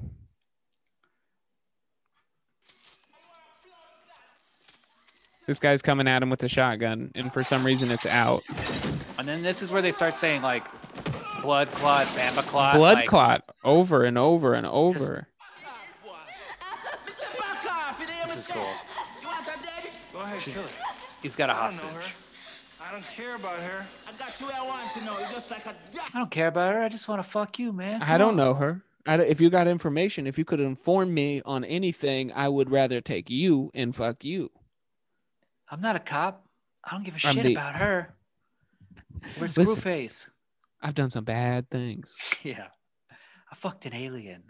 This guy's coming at him with a shotgun, and for some reason it's out. And then this is where they start saying like blood clot, bamba clot. Blood like, clot over and over and over. This is cool. Go ahead, kill her. He's got a don't hostage. I don't care about her. I got you I want to know. You're just like a I don't care about her. I just want to fuck you, man. I don't on. know her. I if you got information, if you could inform me on anything, I would rather take you and fuck you. I'm not a cop. I don't give a I'm shit the- about her. Where's Listen. Screwface? I've done some bad things. [laughs] Yeah. I fucked an alien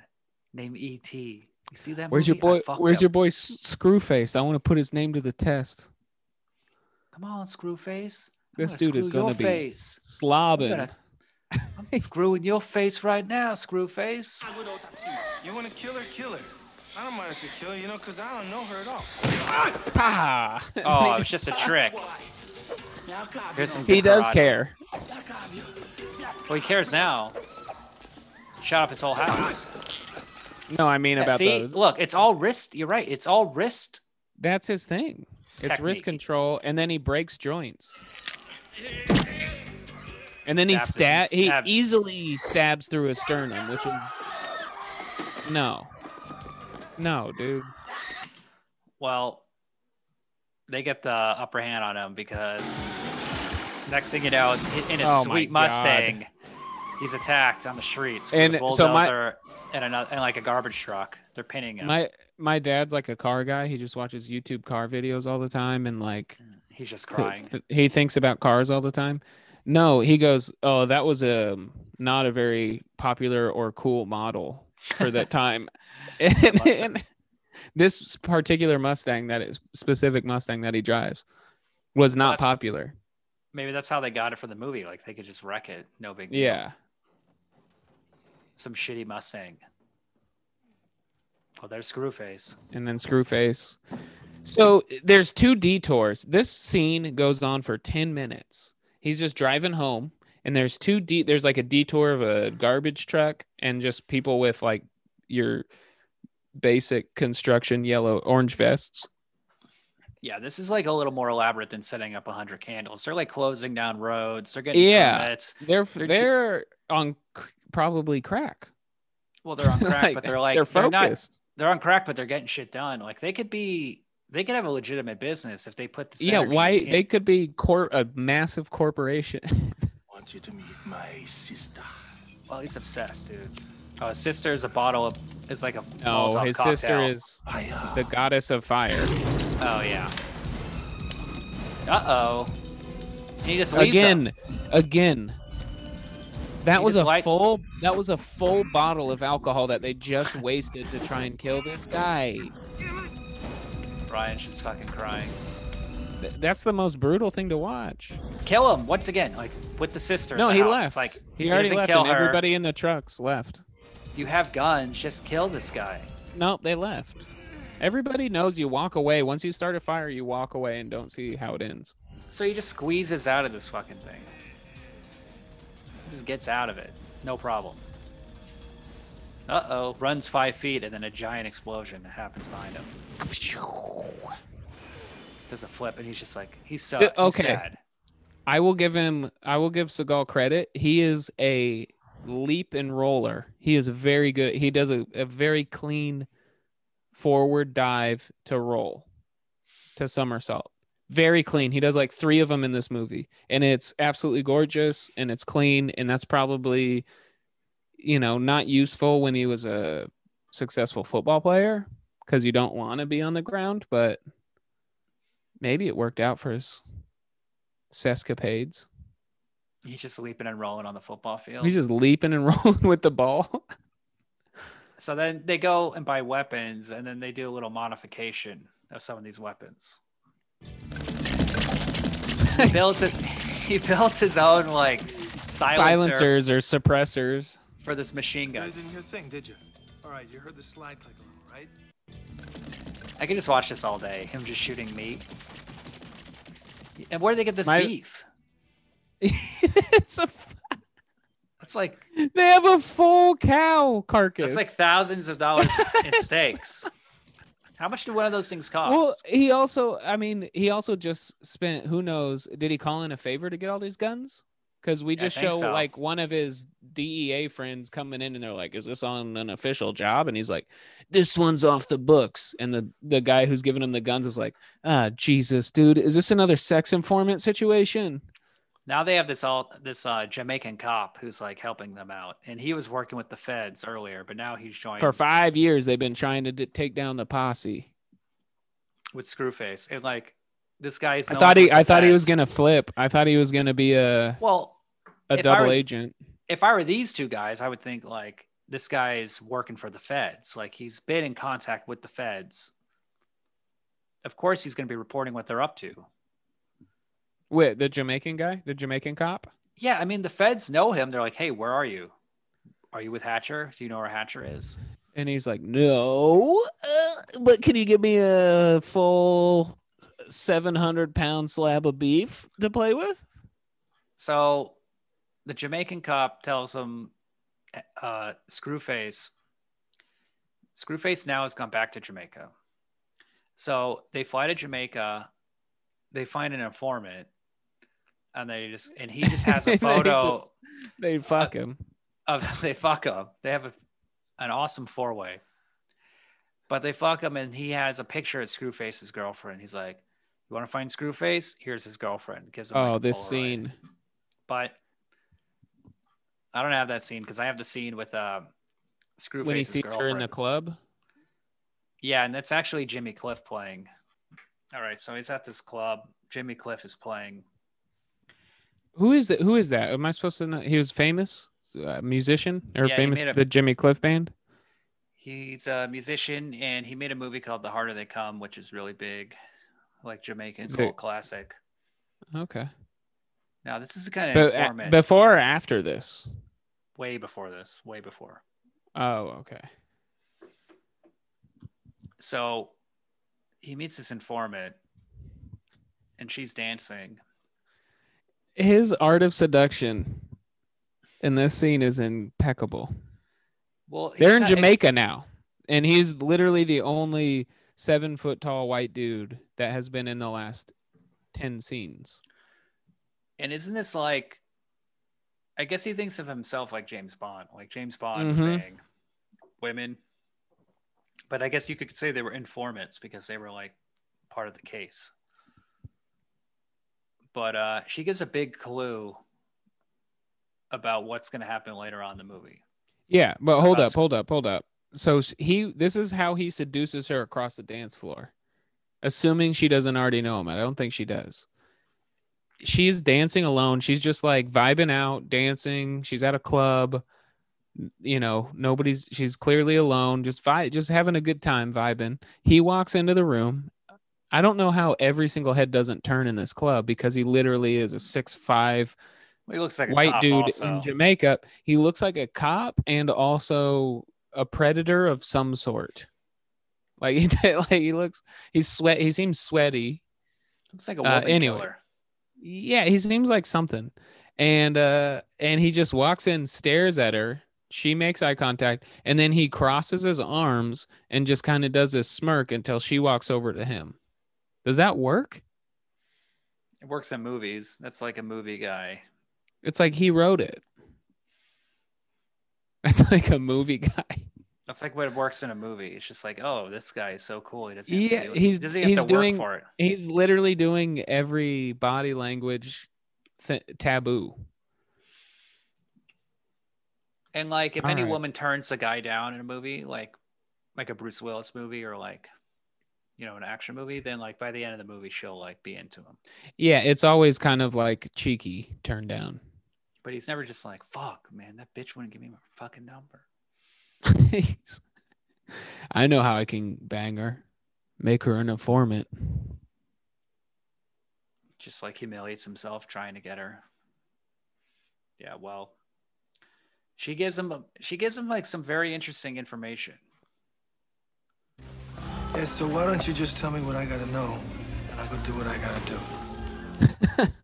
named E.T. You see that Where's your movie? I boy? Where's him. your boy Screwface? I want to put his name to the test. Come on, Screwface. I'm This dude is screw your gonna be face. slobbing. I'm, gonna- [laughs] I'm screwing your face right now, Screwface. You want to kill her? Kill her. I don't mind if you kill her, you know, because I don't know her at all. Ah! Oh, [laughs] it was just a trick. He does care. Well, he cares now. Shot up his whole house. No, I mean Yeah, about see, the. look, it's all wrist. You're right. It's all wrist That's his thing. It's wrist control, and then he breaks joints. And then he Stabs stab he stabs. easily stabs through a sternum, which is no, no, dude. Well, they get the upper hand on him because next thing you know, in his Oh sweet. Mustang, he's attacked on the streets. And a so my- and, another, and like a garbage truck. They're pinning him. My my dad's like a car guy. He just watches YouTube car videos all the time, and like mm, He's just th- crying. th- he thinks about cars all the time. No, he goes, "Oh, that was a not a very popular or cool model for that [laughs] time." and, and this particular Mustang, that is specific Mustang that he drives, was not that's- popular. Maybe that's how they got it for the movie. Like they could just wreck it. No big deal. Yeah, Some shitty Mustang. Oh, there's Screwface. and then Screwface. So there's two detours. This scene goes on for 10 minutes. He's just driving home and there's two de- there's like a detour of a garbage truck and just people with like your basic construction yellow orange vests. Yeah, this is like a little more elaborate than setting up 100 candles. They're like closing down roads. They're getting Yeah. permits. They're They're they're, d- on c- probably crack. Well, they're on [laughs] crack, Like, but they're like they're they're, not. focused. They're on crack, but they're getting shit done. Like they could be. They could have a legitimate business if they put the. Yeah, synergy why in. they could be cor- a massive corporation. [laughs] want you to meet my sister. Well, he's obsessed, dude. Oh, his sister is a bottle of. Is like a. no, Molotov his cocktail. sister is the goddess of fire. Oh yeah. Uh oh. He just leaves him. again again that He was a light- full that was a full bottle of alcohol that they just wasted to try and kill this guy Ryan's just fucking crying. Th- that's the most brutal thing to watch Kill him once again, like with the sister. no the he house. left It's like he already left and her. everybody in the trucks left You have guns. Just kill this guy. no they left everybody knows you walk away once you start a fire you walk away and don't see how it ends So he just squeezes out of this fucking thing. Just gets out of it. No problem. Uh oh. Runs five feet and then a giant explosion happens behind him. Does a flip and he's just like he's so Uh, he's okay. sad. I will give him I will give Seagal credit. He is a leap and roller. He is very good. He does a, a very clean forward dive to roll to somersault. Very clean. He does like three of them in this movie. And it's absolutely gorgeous and it's clean. And that's probably, you know, not useful when he was a successful football player because you don't want to be on the ground, but maybe it worked out for his sescapades. He's just leaping and rolling on the football field. He's just leaping and [laughs] rolling with the ball. So then they go and buy weapons, and then they do a little modification of some of these weapons. He [laughs] builds it. He built his own like silencer Silencers or suppressors. for this machine You gun. guys didn't hear a thing, did you? All right, you heard the slide click a little, right? I could just watch this all day. Him just shooting meat. And where do they get this My- beef? [laughs] it's a. f- It's like They have a full cow carcass. it's like thousands of dollars [laughs] in steaks. How much do one of those things cost? well, he also, I mean, he also just spent. Who knows? Did he call in a favor to get all these guns? Because we just show so. like one of his DEA friends coming in, and they're like, "Is this on an official job?" And he's like, "This one's off the books." And the the guy who's giving him the guns is like, "Ah, Jesus, dude, is this another sex informant situation?" Now they have this all this uh, Jamaican cop who's like helping them out, and he was working with the feds earlier, but now he's joined For five years, they've been trying to d- take down the posse. with Screwface, and like this guy's. I thought he, I thought he was gonna flip. I thought he was gonna be a Well, a double were- agent. if I were these two guys, I would think like this guy's working for the feds. Like he's been in contact with the feds. Of course, he's going to be reporting what they're up to. Wait, the Jamaican guy, the Jamaican cop. Yeah, I mean the feds know him. They're like, "Hey, where are you? Are you with Hatcher? Do you know where Hatcher is?" And he's like, no, uh, but can you give me a full 700 pound slab of beef to play with? So the Jamaican cop tells him, uh, Screwface, Screwface now has gone back to Jamaica. So they fly to Jamaica. They find an informant, and they just and he just has a [laughs] They photo just- They fuck him. of they fuck him. They have a, an awesome four way, but they fuck him, and he has a picture of Screwface's girlfriend. He's like, "You want to find Screwface? Here's his girlfriend." Gives him Oh, this Polaroid. scene. But I don't have that scene because I have the scene with uh, Screwface's When he sees her in the club. Yeah, and that's actually Jimmy Cliff playing. All right, so he's at this club. Jimmy Cliff is playing. Who is that? Who is that? Am I supposed to know? He was famous, a musician or Yeah, famous a- the Jimmy Cliff band. He's a musician, and he made a movie called The Harder They Come, which is really big, like Jamaican cult it- classic. Okay. Now this is kind of But uh, a- before or after this? way before this, way before. Oh, okay. So he meets this informant, and she's dancing. His art of seduction in this scene is impeccable. Well, They're in Jamaica now, and he's literally the only seven foot tall white dude that has been in the last ten scenes. And isn't this like? I guess he thinks of himself like James Bond, like James Bond Mhm. bang women. But I guess you could say they were informants because they were like part of the case. But uh, she gives a big clue about what's going to happen later on in the movie. Yeah, but hold up, hold up, hold up. So he, this is how he seduces her across the dance floor, assuming she doesn't already know him. I don't think she does. She's dancing alone. She's just like vibing out, dancing. She's at a club. You know, nobody's. She's clearly alone, just vi- just having a good time vibing. He walks into the room. I don't know how every single head doesn't turn in this club because he literally is a six five he looks like a white dude also. in Jamaica. He looks like a cop and also a predator of some sort. Like [laughs] he like he looks he's sweat he seems sweaty. Looks like a Uh, woman anyway. killer. Yeah, he seems like something. And uh and he just walks in, stares at her. She makes eye contact and then he crosses his arms and just kind of does this smirk until she walks over to him. Does that work? It works in movies. That's like a movie guy. It's like he wrote it. [laughs] That's like a movie guy. That's like what works in a movie. It's just like, oh, this guy is so cool. He doesn't have Yeah, to do, he's doesn't have he's to doing work for it. he's literally doing every body language th- taboo. And like, if All any right. woman turns a guy down in a movie, like like a Bruce Willis movie or like you know an action movie, then like by the end of the movie, she'll like be into him. Yeah, it's always kind of like cheeky turn down. But he's never just like, fuck, man, that bitch wouldn't give me my fucking number. [laughs] I know how I can bang her, make her an informant. Just like humiliates himself trying to get her. Yeah, well, she gives him a, she gives him like some very interesting information. Yeah, so why don't you just tell me what I gotta know, and I'll go do what I gotta do. [laughs]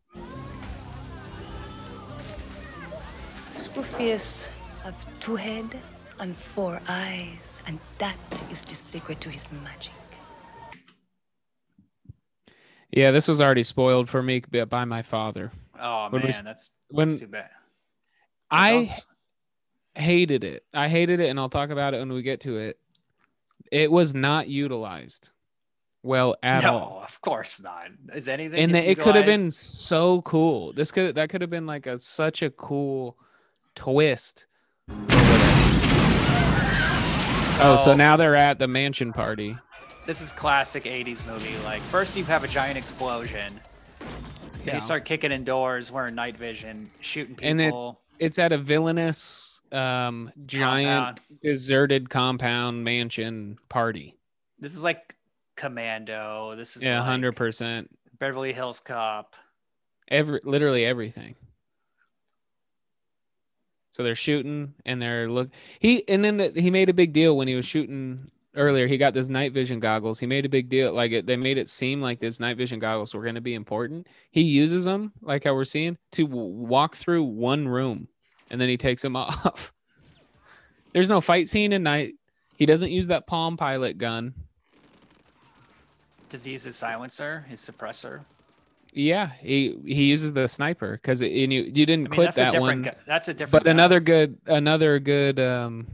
Screwface have two head and four eyes, and that is the secret to his magic. Yeah, this was already spoiled for me by my father. Oh When man, s- that's, when too bad. I hated it. I hated it, and I'll talk about it when we get to it. It was not utilized well at no, all. of course not. Is anything? and the, it could have been so cool. This could that could have been like a such a cool twist. Oh, so So- now they're at the mansion party. This is classic '80s movie. Like first you have a giant explosion. Then Yeah. you start kicking in doors, wearing night vision, shooting people. And it, people. it's at a villainous um giant deserted compound mansion party. this is like Commando. This is Yeah, like hundred percent. Beverly Hills Cop. Every literally everything. So they're shooting and they're look he and then the, he made a big deal when he was shooting earlier. He got this night vision goggles. He made a big deal like it, they made it seem like this night vision goggles were going to be important. He uses them like how we're seeing to walk through one room and then he takes them [laughs] off. There's no fight scene in night. He doesn't use that Palm Pilot gun. Does he use his silencer, his suppressor? Yeah, he he uses the sniper because you you didn't I mean, clip that's that different. one. gu- That's a different. but another good another good um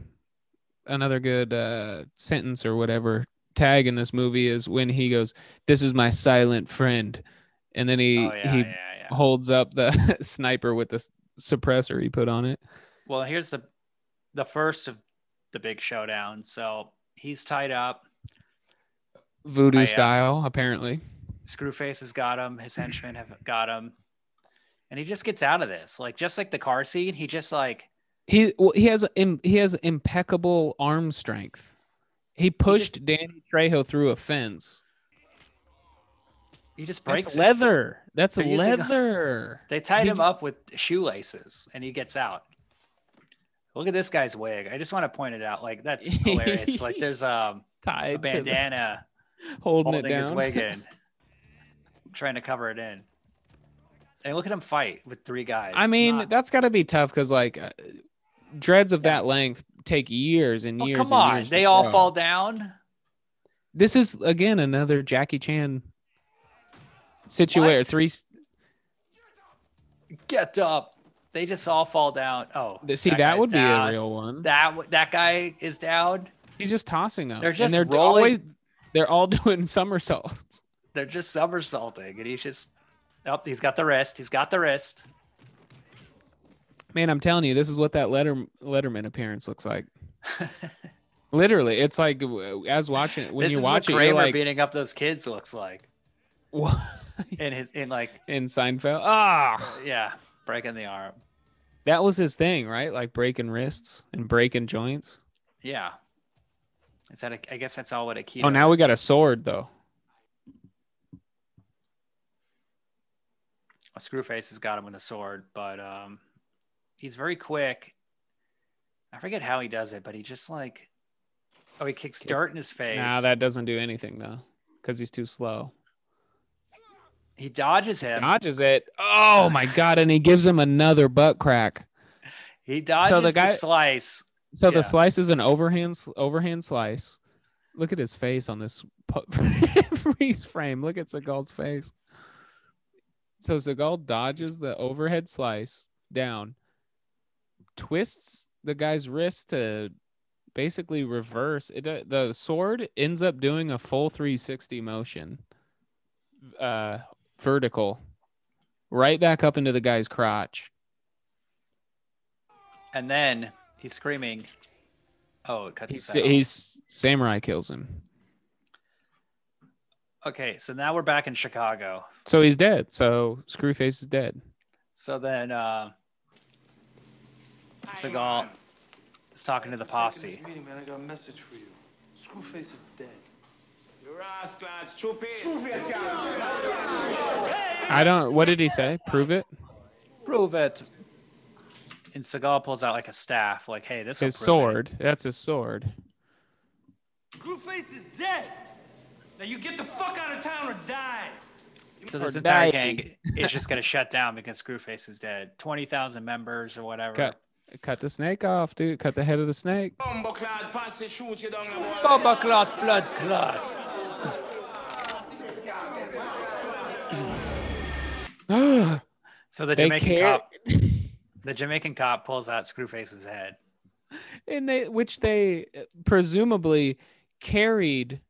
another good uh sentence or whatever tag in this movie is when he goes this is my silent friend and then he Oh, yeah, he yeah, yeah. holds up the [laughs] sniper with the suppressor he put on it Well, here's the the first of the big showdown. So he's tied up. voodoo I, uh, style apparently Screwface has got him. His [laughs] henchmen have got him, and he just gets out of this. Like just like the car scene, he just like he well, he has im- he has impeccable arm strength he pushed Danny Trejo through a fence he just breaks that's it. leather that's They're using- leather [laughs] They tied He him just- up with shoelaces, and he gets out. Look at this guy's wig. I just want to point it out. Like that's [laughs] hilarious. like there's um, a tied the- bandana holding, holding it his wig in, trying to cover it in. And look at him fight with three guys. I mean, not- that's got to be tough because like uh, dreads of that length take years and Oh, years. come and on, years they all grow. fall down. This is again another Jackie Chan situation. Three. Get up. They just all fall down. Oh, See, that guy's would be a real one. That that guy is down. He's just tossing them. They're and just they're rolling- always they're all [laughs] doing somersaults. They're just somersaulting, and he's just. Oh, he's got the wrist. He's got the wrist. Man, I'm telling you, this is what that letter Letterman appearance looks like. [laughs] Literally, it's like as watching when this you is watch what it, you're Kramer like beating up those kids looks like. What? In his in like [laughs] in Seinfeld. Ah, yeah, breaking the arm. that was his thing, right? Like breaking wrists and breaking joints. Yeah. Is that? A, I guess that's all what a key. Oh, now we got a sword though. Screwface has got him with a sword, but um, he's very quick. I forget how he does it, but he just like, oh, he kicks dirt in his face. Nah, that doesn't do anything though, because he's too slow. he dodges him. Dodges it. Oh my god! And he gives him another butt crack. he dodges the the, guy- slice. So Yeah. the slice is an overhand overhand slice. Look at his face on this [laughs] freeze frame. Look at Seagal's face. So Seagal dodges the overhead slice down, twists the guy's wrist to basically reverse it. The sword ends up doing a full 360 motion, uh, vertical, right back up into the guy's crotch. And then he's screaming. Oh, it cuts He's, his he's samurai kills him. Okay, so now we're back in Chicago. So he's dead. So Screwface is dead. So then uh Seagal is talking to the posse. Meeting, man, I got a message for you. Screwface is dead. You rascal, stupid. I don't. What did he say? Prove it. Prove it. And Seagal pulls out like a staff, like, hey, this is His sword. That's his sword. Screwface is dead. Now you get the fuck out of town or die. So this Or entire dying. gang is just gonna [laughs] shut down because Screwface is dead. Twenty thousand members or whatever. Cut. Cut the snake off, dude. Cut the head of the snake. Bumbleclad, pass it, shoot you down the wall. Bubba clot, blood clot. So the They Jamaican care- cop, [laughs] the Jamaican cop pulls out Screwface's head. and they, which they uh, presumably carried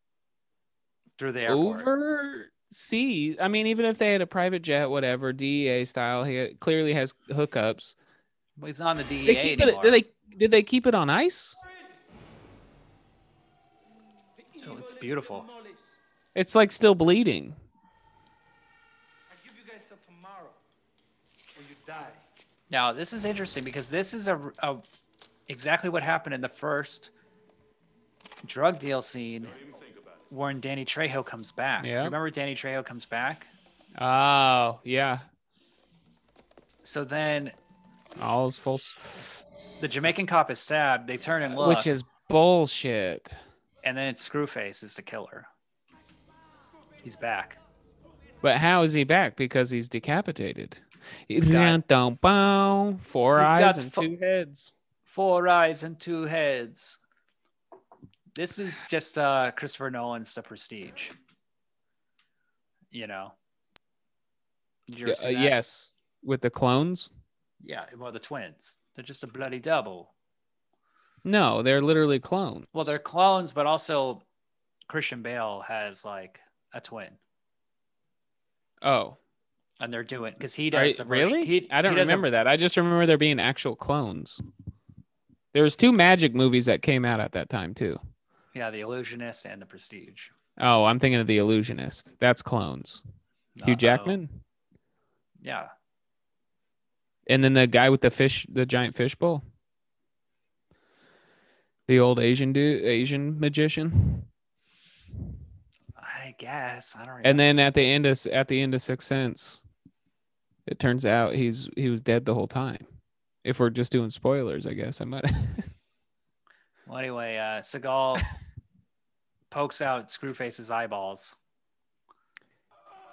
through the airport. overseas. I mean, even if they had a private jet, whatever, DEA style, he clearly has hookups. Well, he's not on the They DEA keep anymore. it, did they did they keep it on ice? Oh, it's beautiful. It's like still bleeding. I give you guys till tomorrow, or you die. Now this is interesting because this is a, a exactly what happened in the first drug deal scene when Danny Trejo comes back. Yeah. Remember Danny Trejo comes back? Oh yeah, So then all is full. the Jamaican cop is stabbed. They turn and look, Which is bullshit. and then it's Screwface is the killer. He's back. But how is he back? Because he's decapitated. He's got- four He's eyes got and fo- two heads. Four eyes and two heads. This is just uh, Christopher Nolan's The Prestige. You know. You Yeah, ever see uh, yes, with the clones. Yeah, well, the twins. They're just a bloody double. No, they're literally clones. Well, they're clones, but also Christian Bale has like a twin, Oh, and they're doing because he does really? He, I don't he remember that. I just remember there being actual clones. There was two magic movies that came out at that time too. Yeah, the Illusionist and the Prestige. Oh, I'm thinking of the Illusionist. That's clones. Hugh Uh-oh. Jackman, Yeah, and then the guy with the fish, the giant fish bowl. The old Asian dude, Asian magician. I guess I don't. Remember. And then at the end of at the end of Sixth Sense, it turns out he's he was dead the whole time. If we're just doing spoilers, I guess I might. [laughs] Well, anyway, uh, Seagal [laughs] pokes out Screwface's eyeballs,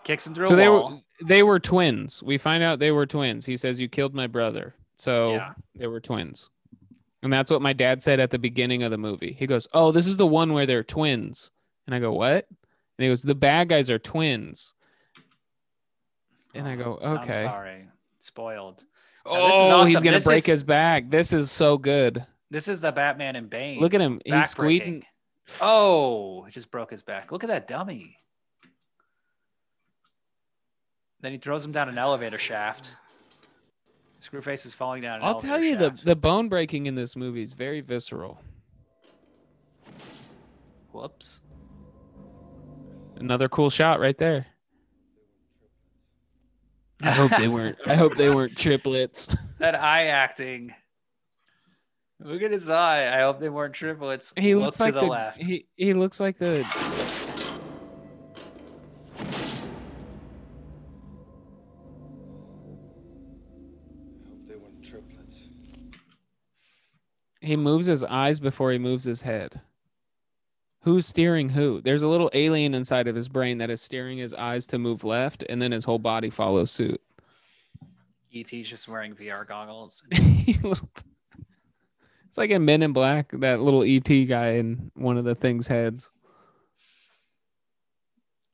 kicks him through so a they wall. were they were twins. We find out they were twins. He says you killed my brother. So Yeah. they were twins. And that's what my dad said at the beginning of the movie. He goes, "Oh, this is the one where they're twins." And I go, "What?" And he goes, "The bad guys are twins." And I go, I'm "Okay." sorry, spoiled. Now, Oh, this is awesome. he's gonna break is- his back. This is so good. This is the Batman and Bane. Look at him. He's squeezing. Oh, he just broke his back. Look at that dummy. Then he throws him down an elevator shaft. Screwface is falling down. I'll tell you, the the bone breaking in this movie is very visceral. Whoops. Another cool shot right there. [laughs] I hope they weren't. I hope they weren't triplets. That eye acting. Look at his eye. I hope they weren't triplets. He Look looks to like the, the, left. he he looks like the hope they weren't triplets. he moves his eyes before he moves his head. Who's steering who? There's a little alien inside of his brain that is steering his eyes to move left, and then his whole body follows suit. ET's just wearing VR goggles. [laughs] Little t- it's like in Men in Black, that little ET guy in one of the things' heads.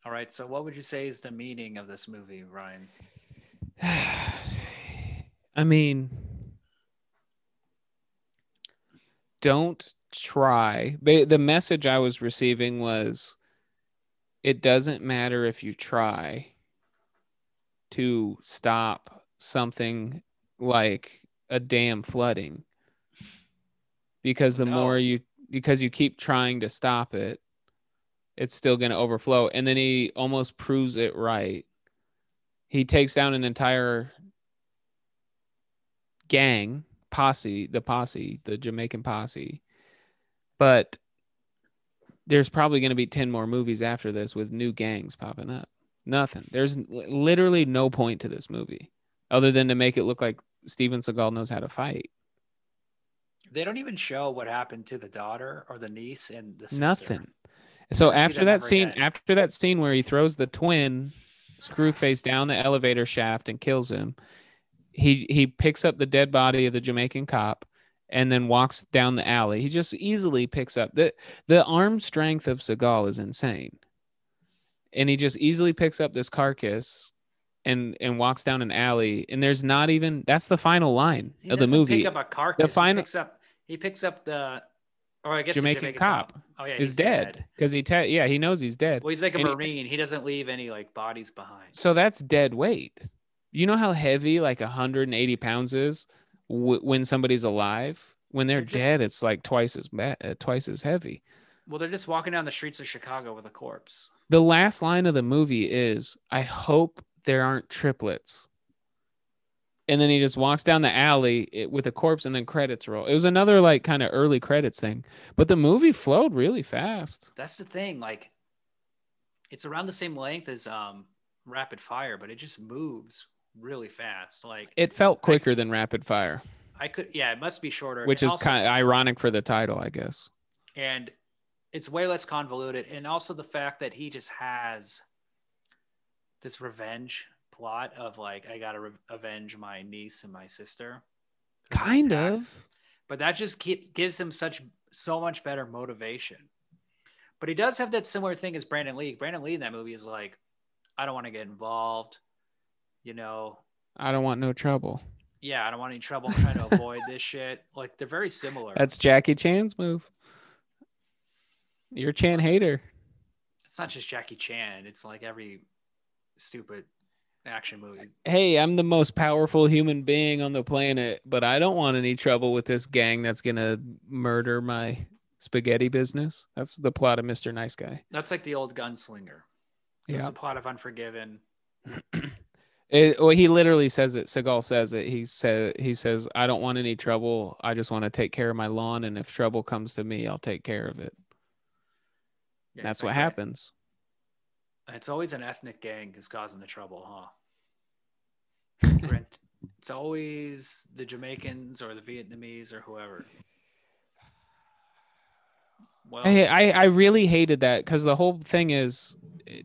All right. So, what would you say is the meaning of this movie, Ryan? [sighs] I mean, don't try. The message I was receiving was it doesn't matter if you try to stop something like a dam flooding because the more you because you keep trying to stop it it's still going to overflow. And then he almost proves it right. He takes down an entire gang posse the posse the jamaican posse. But there's probably going to be 10 more movies after this with new gangs popping up. Nothing. There's literally no point to this movie other than to make it look like steven seagal knows how to fight They don't even show what happened to the daughter or the niece and the sister. nothing so after that scene again. after that scene where he throws the twin screwface down the elevator shaft and kills him he he picks up the dead body of the jamaican cop and then walks down the alley he just easily picks up the the arm strength of seagal is insane and he just easily picks up this carcass and and walks down an alley and there's not even that's the final line He of the movie Pick up a carcass. the final He picks up. He picks up the. Or I guess the jamaican, cop, Oh yeah, is he's dead because he te- yeah he knows he's dead Well, he's like a And marine. He doesn't leave any like bodies behind. So that's dead weight. You know how heavy like 180 pounds is w- when somebody's alive. When they're, They're just- dead, it's like twice as bad, uh, twice as heavy. Well, they're just walking down the streets of Chicago with a corpse. The last line of the movie is, "I hope there aren't triplets." And then he just walks down the alley with a corpse, and then credits roll. It was another like kind of early credits thing, but the movie flowed really fast. That's the thing. Like, it's around the same length as um Rapid Fire, but it just moves really fast. Like, It felt quicker than Rapid Fire, I could, yeah, it must be shorter. which And is kind of ironic for the title, I guess. and it's way less convoluted and also the fact that he just has this revenge plot of like i gotta re- avenge my niece and my sister Kind of. but that just keep, gives him such so much better motivation but he does have that similar thing as brandon lee brandon lee in that movie is like I don't want to get involved. You know, I don't want no trouble. yeah, I don't want any trouble. Trying to avoid this [laughs] shit. Like they're very similar. That's Jackie Chan's move. You're a Chan hater. it's not just Jackie Chan. It's like every stupid action movie. Hey, I'm the most powerful human being on the planet, but I don't want any trouble with this gang that's gonna murder my spaghetti business. That's the plot of Mr. Nice Guy. That's like the old gunslinger. That's Yeah. the plot of Unforgiven. [clears throat] It, well, he literally says it. Seagal says it. He said he says, "I don't want any trouble. I just want to take care of my lawn, and if trouble comes to me, I'll take care of it." Yeah, That's it's what happens. It's always an ethnic gang who's causing the trouble, huh? [laughs] It's always the Jamaicans or the Vietnamese or whoever. Well, I, I I really hated that because the whole thing is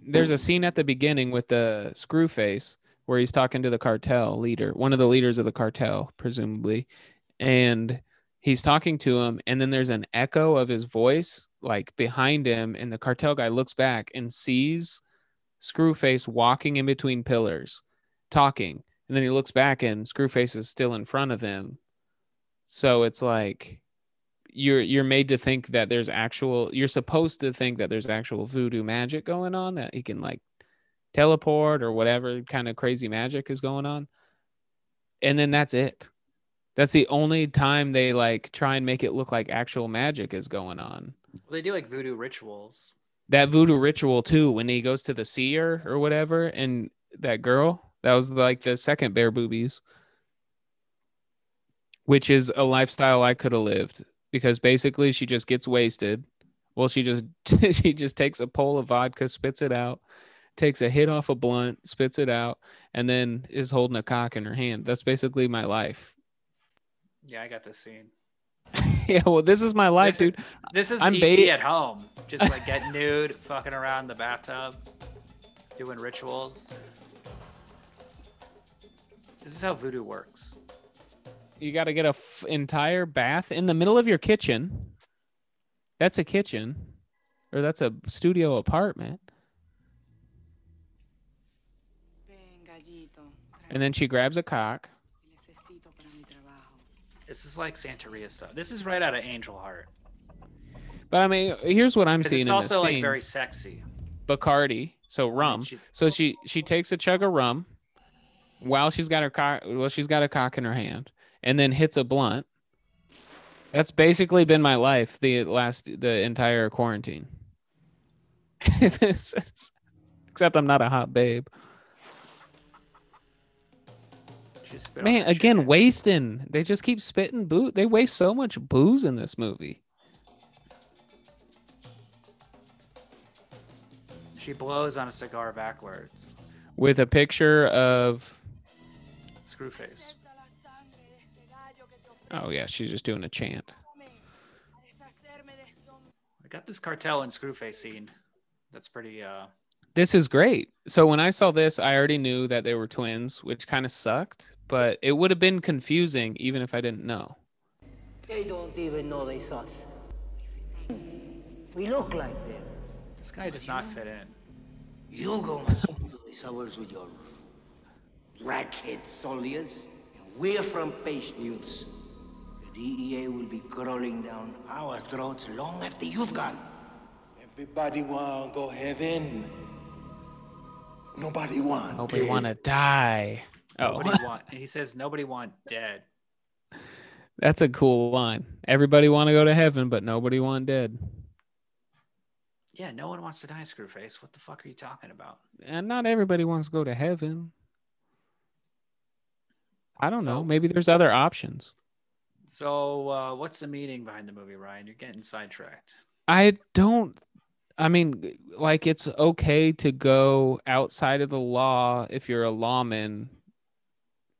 there's a scene at the beginning with the Screwface where he's talking to the cartel leader, one of the leaders of the cartel, presumably, and he's talking to him, and then there's an echo of his voice like behind him, and the cartel guy looks back and sees Screwface walking in between pillars, talking, and then he looks back and Screwface is still in front of him. So it's like you're you're made to think that there's actual you're supposed to think that there's actual voodoo magic going on that he can like teleport or whatever kind of crazy magic is going on and then that's it that's the only time they like try and make it look like actual magic is going on Well, they do like voodoo rituals. That voodoo ritual too when he goes to the seer or whatever and that girl that was like the second bear boobies which is a lifestyle i could have lived because basically she just gets wasted. Well she just [laughs] she just takes a pull of vodka spits it out takes a hit off a blunt spits it out and then is holding a cock in her hand. That's basically my life. Yeah, I got this scene. [laughs] yeah well this is my life This is- dude This is I'm ET ba- at home, just like getting nude, [laughs] fucking around in the bathtub, doing rituals. This is how voodoo works. you got to get a f- entire bath in the middle of your kitchen. That's a kitchen, or that's a studio apartment. And then she grabs a cock. This is like Santeria stuff. This is right out of Angel Heart. But I mean, here's what I'm seeing it's also like scene: very sexy. Bacardi, so rum. she- so she she takes a chug of rum while she's got her cock. Well, she's got a cock in her hand, and then hits a blunt. That's basically been my life the last the entire quarantine. [laughs] Except I'm not a hot babe. Man, again, wasting. They just keep spitting boo. They waste so much booze in this movie. She blows on a cigar backwards. With a picture of Screwface. oh yeah, she's just doing a chant. I got this cartel and Screwface scene. That's pretty. uh This is great. So when I saw this, I already knew that they were twins, which kind of sucked, but it would have been confusing even if I didn't know. They don't even know they us. We look like them. This guy does not fit in. You gonna do these hours with your rackhead soldiers, and we're from Page News. The DEA will be crawling down our throats long after you've gone. Everybody want go heaven. Nobody want. Nobody want to die. Oh, Nobody [laughs] want. He says nobody want dead. that's a cool line. Everybody want to go to heaven, but nobody want dead. Yeah, no one wants to die, Screwface. What the fuck are you talking about? And not everybody wants to go to heaven. I don't know. Maybe there's other options. So, uh, what's the meaning behind the movie, Ryan? You're getting sidetracked. I don't. I mean, like it's okay to go outside of the law if you're a lawman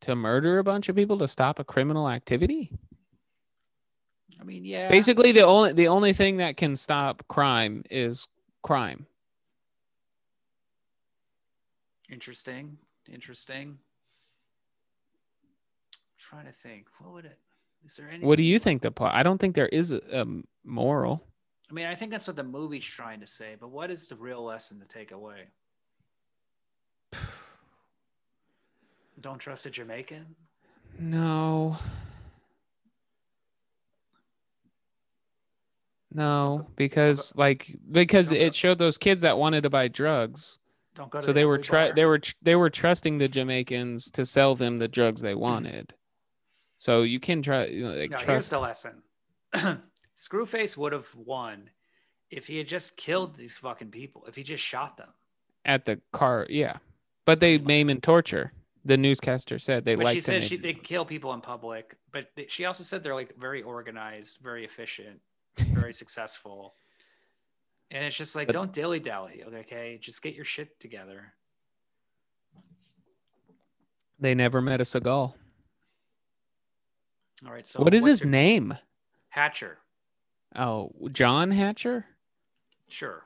to murder a bunch of people to stop a criminal activity. I mean, yeah. Basically, the only the only thing that can stop crime is crime. Interesting. Interesting. trying to think. What would it? Is there any? What do you think the plot? I don't think there is a, a moral. I mean, I think that's what the movie's trying to say, but what is the real lesson to take away? [sighs] Don't trust a Jamaican. No. No, because like because it showed those kids that wanted to buy drugs. Don't go So the they were try they were tr- they were trusting the Jamaicans to sell them the drugs they [clears throat] wanted. So you can try you know, like No, here's the lesson. [clears throat] Screwface would have won if he had just killed these fucking people. If he just shot them. at the car, yeah. But they maim and torture. The newscaster said they like she said she, they kill people in public. But th- she also said they're like very organized, very efficient, [laughs] very successful. And it's just like, But- don't dilly dally, okay? Just get your shit together. they never met a Seagal. All right. So what is his your- name? Hatcher. Oh, John Hatcher? Sure.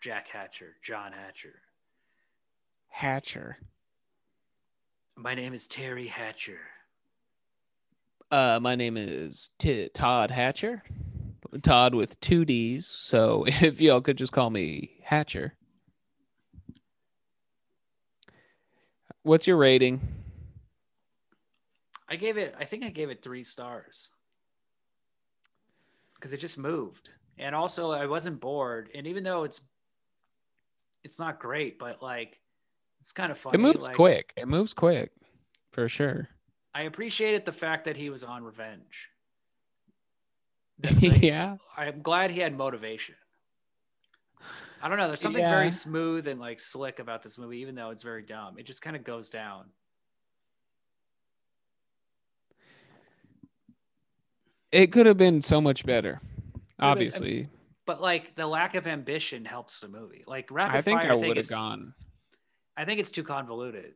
Jack Hatcher. John Hatcher. Hatcher. My name is Terry Hatcher. Uh, my name is T- Todd Hatcher. Todd with two D's. So [laughs] if y'all could just call me Hatcher. What's your rating? I gave it. I think I gave it three stars because it just moved, and also I wasn't bored. And even though it's it's not great, but like it's kind of funny. it moves like, quick. It moves quick, for sure. I appreciated the fact that he was on revenge. [laughs] yeah. I'm glad he had motivation. I don't know. There's something Yeah. very smooth and like slick about this movie, even though it's very dumb. It just kind of goes down. It could have been so much better. Obviously. But like the lack of ambition helps the movie. Like Rapid I think Fire, I think would have gone. I think it's too convoluted,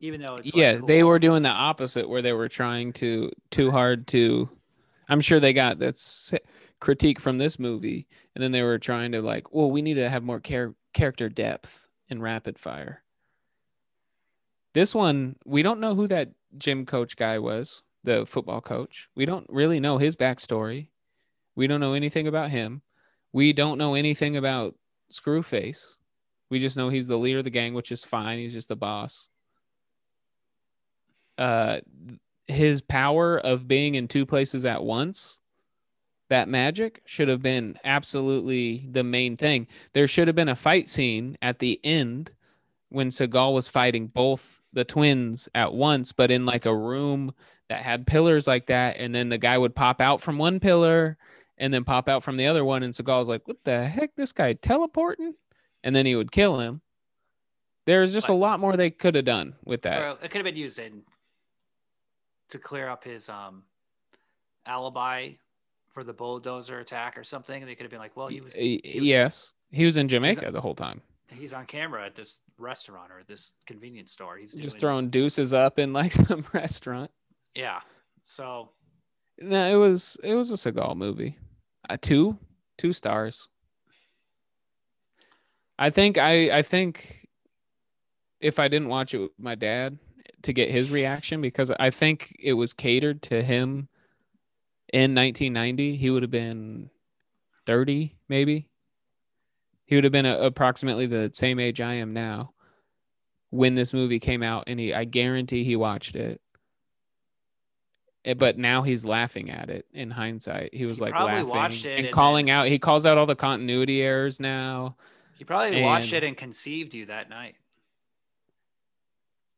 even though it's like, yeah, they were doing the opposite where they were trying to too hard to I'm sure they got that's critique from this movie and then they were trying to like, well, we need to have more char- character depth in Rapid Fire. This one, we don't know who that gym coach guy was, the football coach. We don't really know his backstory. We don't know anything about him. We don't know anything about Screwface. We just know he's the leader of the gang, which is fine. He's just the boss. Uh, his power of being in two places at once, that magic should have been absolutely the main thing. There should have been a fight scene at the end when Seagal was fighting both the twins at once, but in like a room that had pillars like that, and then the guy would pop out from one pillar and then pop out from the other one, and Seagal's like, "What the heck? This guy teleporting?" And then he would kill him. There's just a lot more they could have done with that. It could have been used in to clear up his um alibi for the bulldozer attack or something. They could have been like, well, he was he- yes, he was in Jamaica the whole time, he's on camera at this restaurant or this convenience store. He's just throwing deuces up in like [laughs] some restaurant. Yeah. So No, it was it was a Seagal movie. Uh, two two stars. I think I I think if I didn't watch it with my dad to get his reaction because I think it was catered to him in 1990, he would have been 30 maybe. He would have been a, approximately the same age I am now when this movie came out and he I guarantee he watched it. Eh, But now he's laughing at it in hindsight. He was like probably laughing and and calling out. He calls out all the continuity errors now. he probably watched it and conceived you that night.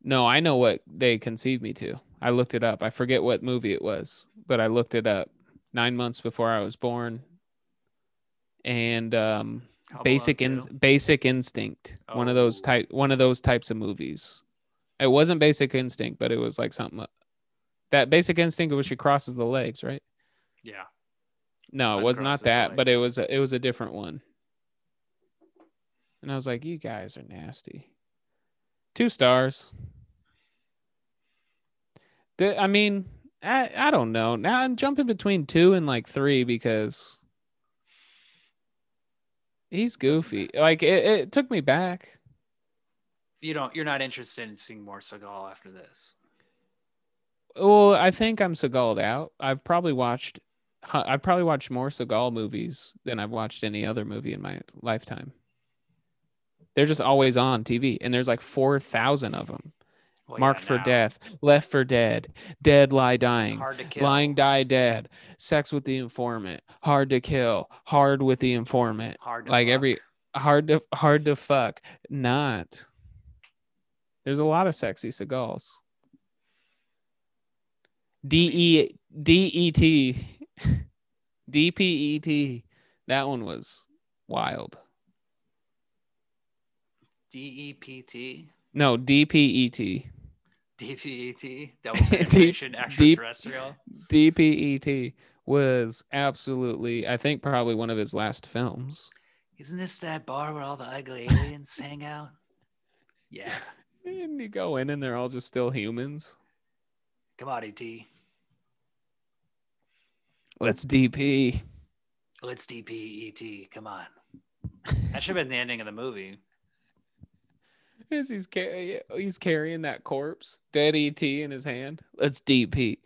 No, I know what they conceived me to. I looked it up. I forget what movie it was, but I looked it up nine months before I was born. And um, basic in, basic instinct, one of those type, one of those types of movies. It wasn't basic instinct, but it was like something that basic instinct was she crosses the legs, right? Yeah. No, it was not that, but it was a, it was a different one. And I was like, you guys are nasty. Two stars. The, I mean, I, I don't know. Now I'm jumping between two and like three because he's goofy. Like it, it took me back. You don't you're not interested in seeing more Seagal after this. Well, I think I'm Seagaled out. I've probably watched, I've probably watched more Seagal movies than I've watched any other movie in my lifetime. They're just always on TV, and there's like four thousand of them. Well, Marked yeah, for death, left for dead, dead lie dying, Hard to kill. lying die dead, sex with the informant, hard to kill, hard with the informant, Hard to like fuck. every hard to hard to fuck, not. There's a lot of sexy Seagals. D E D E T [laughs] D P E T. That one was wild. D E P T. No, D P E T. D P E T. Double [laughs] penetration extraterrestrial. D P E T was absolutely, I think, probably one of his last films. Isn't this that bar where all the ugly aliens [laughs] hang out? Yeah. And you go in and they're all just still humans. Come on, ET. Let's DP. Let's DP ET. Come on. That should have been the ending of the movie. As he's car- he's carrying that corpse, dead ET in his hand. Let's DP.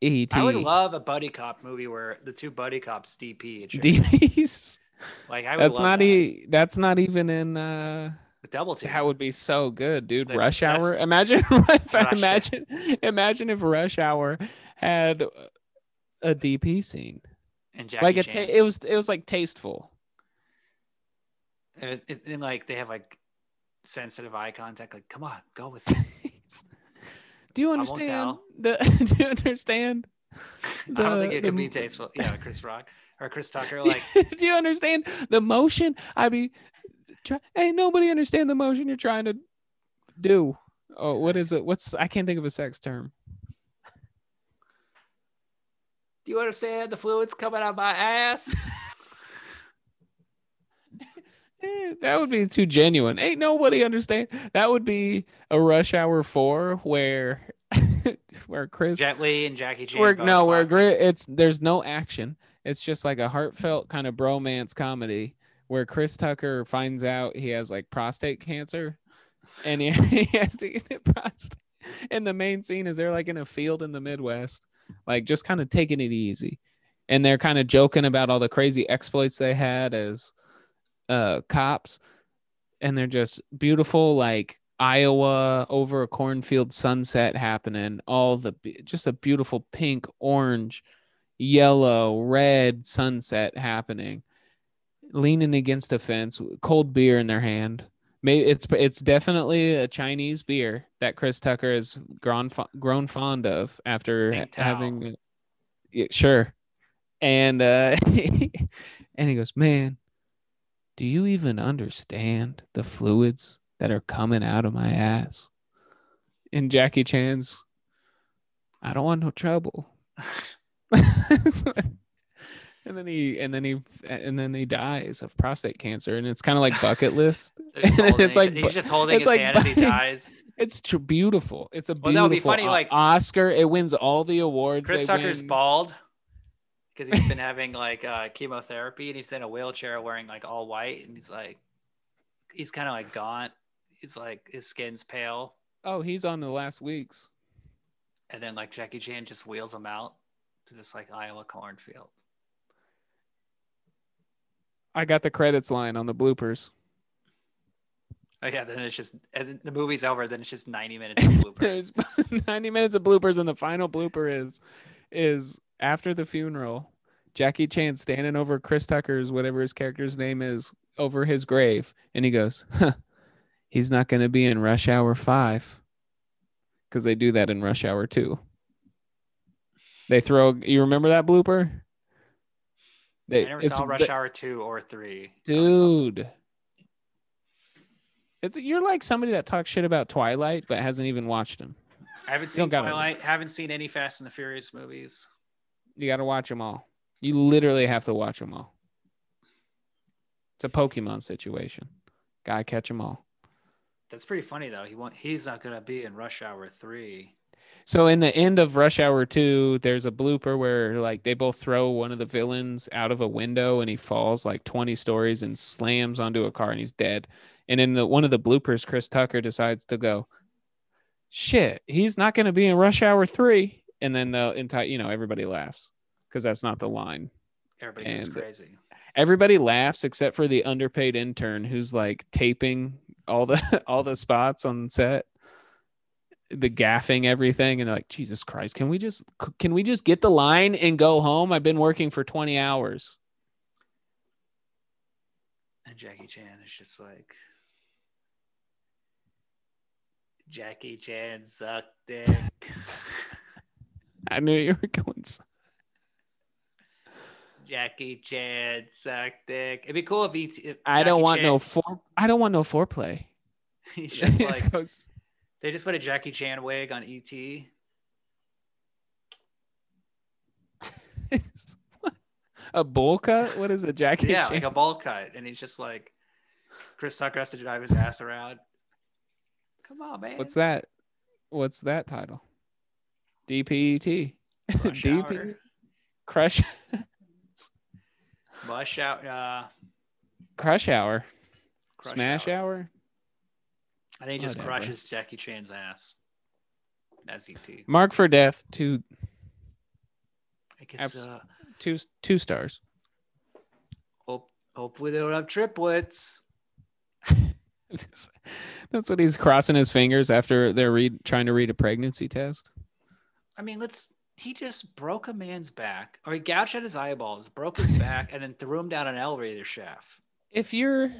ET. I would love a buddy cop movie where the two buddy cops DP each other. DPs. [laughs] Like I would That's not that. e- that's not even in uh double team. That would be so good, dude. The- Rush that's- Hour. Imagine [laughs] if Rush- imagine imagine if Rush Hour had a DP scene. And Jackie like a ta- it was it was like tasteful. And, it, it- and like they have like sensitive eye contact. Like, come on, go with [laughs] it. Do you understand the [laughs] do you understand? [laughs] I don't think the- it could the- be tasteful. Yeah, Chris Rock or Chris Tucker. Like, do you understand the motion? I be try, ain't nobody understand the motion you're trying to do. Oh, what is it? What's I can't think of a sex term. do you understand the fluids coming out my ass? Eh, that would be too genuine. Ain't nobody understand. That would be a Rush Hour four where [laughs] where Chris Jet Li and Jackie Chan. where no where it's there's no action. It's just like a heartfelt kind of bromance comedy where Chris Tucker finds out he has like prostate cancer, and he, [laughs] he has to get it prostate. And the main scene is they're like in a field in the Midwest, like just kind of taking it easy, and they're kind of joking about all the crazy exploits they had as uh cops, and they're just beautiful like Iowa over a cornfield sunset happening. All the just a beautiful pink, orange, yellow, red sunset happening. Leaning against a fence, cold beer in their hand. Maybe it's it's definitely a Chinese beer that Chris Tucker has grown grown fond of after having. Yeah, sure, and uh, [laughs] and he goes, man. Do you even understand the fluids that are coming out of my ass? And Jackie Chan's, I don't want no trouble. [laughs] [laughs] and then he and then he and then he dies of prostate cancer, and it's kind of like bucket [laughs] list. And holding- it's like he's just holding his like hand as he dies. It's tr- beautiful. It's a beautiful Well, that would be funny, O- like- Oscar. It wins all the awards. Chris Tucker's win. bald because he's been having like uh, chemotherapy and he's in a wheelchair wearing like all white and he's like he's kind of like gaunt. He's like his skin's pale Oh, he's on the last weeks. and then like Jackie Chan just wheels him out to this like Iowa cornfield. I got the credits line on the bloopers. Oh yeah, then it's just and the movie's over. Then it's just ninety minutes of [laughs] bloopers. There's [laughs] 90 minutes of bloopers, and the final blooper is is after the funeral, Jackie Chan standing over Chris Tucker's whatever his character's name is over his grave, and he goes, huh, "He's not going to be in Rush Hour Five, because they do that in Rush Hour Two. They throw. You remember that blooper? They, I never it's saw Rush Hour two or three. dude. It's you're like somebody that talks shit about Twilight but hasn't even watched them. I haven't seen Twilight. Haven't seen any Fast and the Furious movies. You got to watch them all. You literally have to watch them all. It's a Pokemon situation. Gotta catch them all. That's pretty funny though. He won't. He's not gonna be in Rush Hour three. So in the end of Rush Hour 2, there's a blooper where like they both throw one of the villains out of a window and he falls like 20 stories and slams onto a car and he's dead. And in the one of the bloopers, Chris Tucker decides to go, shit, he's not going to be in Rush Hour 3. And then the entire, you know, everybody laughs because that's not the line. Everybody goes And- crazy. Everybody laughs except for the underpaid intern who's like taping all the [laughs] all the spots on set, the gaffing everything, and they're like, Jesus Christ, can we just can we just get the line and go home? I've been working for 20 hours. And Jackie Chan is just like Jackie Chan sucked dick. [laughs] [laughs] I knew you were going. Jackie Chan sucked dick. It'd be cool if, ET, if I don't Jackie want no Chan- fore. I don't want no foreplay. [laughs] He's [laughs] just like goes- they just put a Jackie Chan wig on ET. [laughs] a bowl cut? What is a Jackie? yeah, Chan? like a ball cut, and he's just like Chris Tucker has to drive his ass around. Come on, man. What's that? What's that title? DPET. Rush [laughs] DP Hour. Crush Mush out. Uh, Crush Hour. Crush Smash Hour. I think he just Whatever. crushes Jackie Chan's ass as ET. Marked for Death. Two. I guess. Uh, two two stars. hope, hopefully they don't have triplets. [laughs] That's what he's crossing his fingers after they're read trying to read a pregnancy test. I mean, let's. He just broke a man's back, or he gouged out his eyeballs, broke his back, and then threw him down an elevator shaft. If you're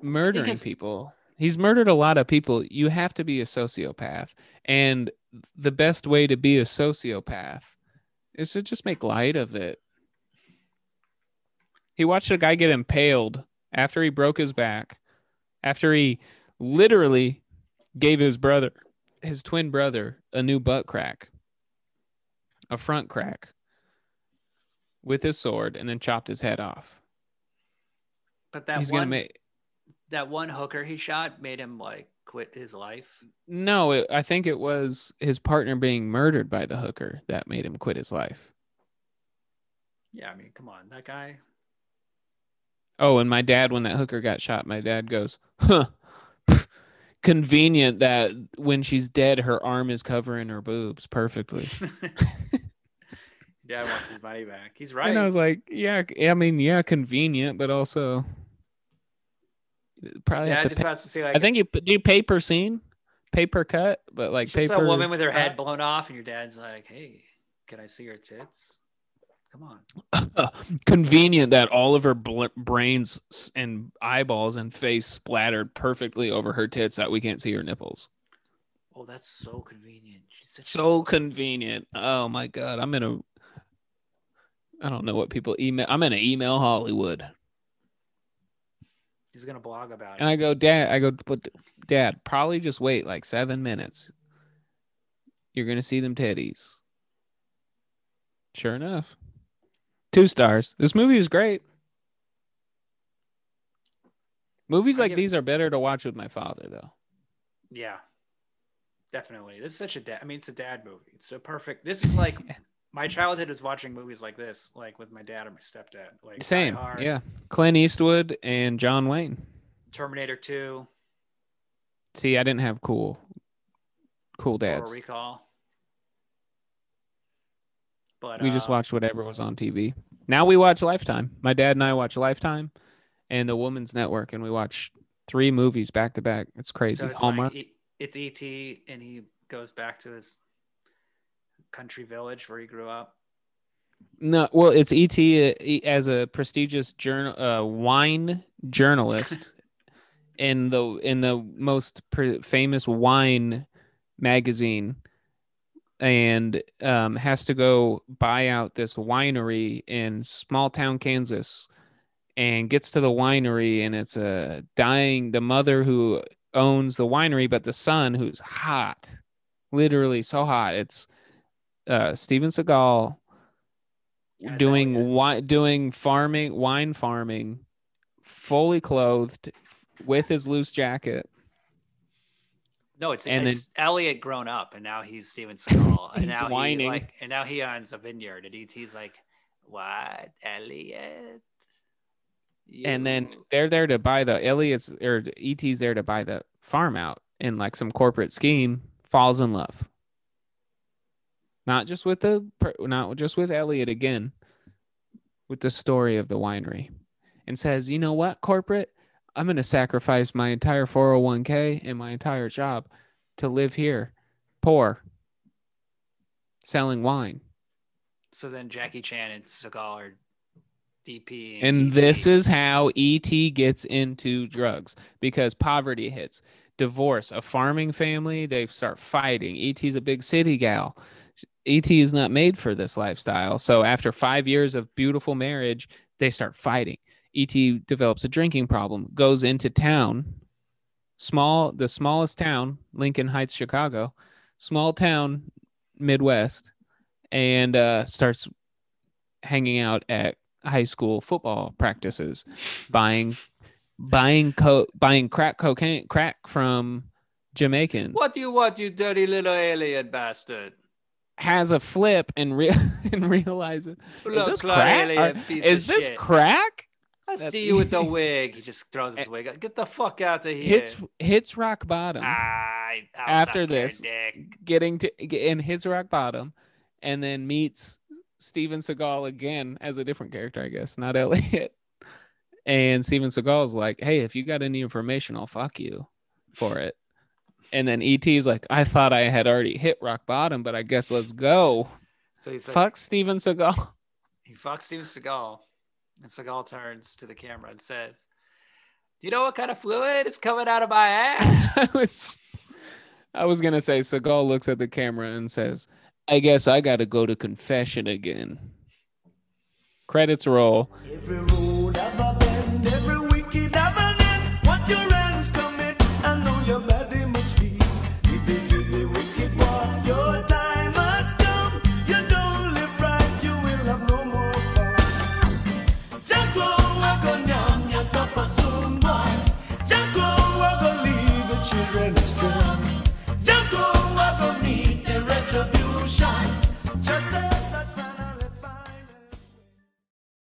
murdering it's- people, he's murdered a lot of people. You have to be a sociopath, and the best way to be a sociopath is to just make light of it. He watched a guy get impaled after he broke his back, after he literally gave his brother, his twin brother, a new butt crack, a front crack with his sword, and then chopped his head off. But that He's one, make that one hooker he shot made him like quit his life. no. It, I think it was his partner being murdered by the hooker that made him quit his life. Yeah, I mean, come on, that guy. Oh, and my dad, when that hooker got shot, my dad goes, "Huh, convenient that when she's dead, her arm is covering her boobs perfectly." [laughs] [laughs] Dad wants his money back. He's right. And I was like, "Yeah, I mean, yeah, convenient, but also uh, probably have Dad just pay- wants to see like I think you do you pay per scene, pay per cut, but like just paper a woman with her head blown off, and your dad's like, "Hey, can I see her tits? Come on." [laughs] convenient that all of her bl- brains and eyeballs and face splattered perfectly over her tits that we can't see her nipples. Oh, that's so convenient. Such a- So convenient. Oh my god, I'm in a. I don't know what people email. I'm in an email Hollywood, He's gonna blog about it. and I go, Dad. I go, but Dad, probably just wait like seven minutes. You're gonna see them teddies. Sure enough, two stars. This movie is great. Movies I like give- these are better to watch with my father, though. Yeah, definitely. This is such a dad. I mean, it's a dad movie. It's a perfect. This is like [laughs] my childhood was watching movies like this, like with my dad or my stepdad. Like Same, Hard, yeah. Clint Eastwood and John Wayne. Terminator Two, See, I didn't have cool, cool dads. Recall. But we just uh, watched whatever was on TV. Now we watch Lifetime. My dad and I watch Lifetime and the Woman's Network, and we watch three movies back to back. It's crazy. So it's Hallmark. like it's ET, and he goes back to his country village where he grew up. no, well, it's ET as a prestigious journal, uh, wine journalist [laughs] in the in the most pr- famous wine magazine, and um, has to go buy out this winery in small town Kansas, and gets to the winery, and it's a dying the mother who owns the winery, but the son who's hot, literally so hot. It's uh, Steven Seagal doing wi- doing farming, wine farming, fully clothed with his loose jacket. No, it's, And it's Elliot grown up, and now he's Steven Seagal, [laughs] and now whining. he like, and now he owns a vineyard, and ET's like, "What, Elliot?" And then they're there to buy the Elliot's or ET's there to buy the farm out in like some corporate scheme. Falls in love. Not just with the not just with Elliot again, with the story of the winery. and says, "You know what, corporate? I'm going to sacrifice my entire 401k and my entire job to live here, poor, selling wine." So then Jackie Chan and Seagal are DP. And this is how ET gets into drugs because poverty hits, divorce, a farming family, they start fighting. ET's a big city gal. ET is not made for this lifestyle. So after five years of beautiful marriage, they start fighting. ET develops a drinking problem, goes into town, small, the smallest town, Lincoln Heights, Chicago, small town, Midwest, and uh, starts hanging out at high school football practices, buying buying co- buying crack cocaine crack from Jamaicans. What do you want, you dirty little alien bastard? Has a flip and re- [laughs] and realizes is this crack? Or- is this shit. crack? I That's- see you with the [laughs] wig. He just throws his eh, wig. out. Get the fuck out of here. Hits hits rock bottom ah, I, I'll after suck your this, dick. getting to and hits rock bottom, and then meets Steven Seagal again as a different character, I guess, not [laughs] Elliot. And Steven Seagal's like, "Hey, if you got any information, I'll fuck you for it." And then ET's like, "I thought I had already hit rock bottom, but I guess let's go." So he's like, Fuck Steven Seagal. He fucks Steven Seagal, and Seagal turns to the camera and says, "Do you know what kind of fluid is coming out of my [laughs] ass?" I was, I was gonna say Seagal looks at the camera and says, "I guess I got to go to confession again." Credits roll. Every road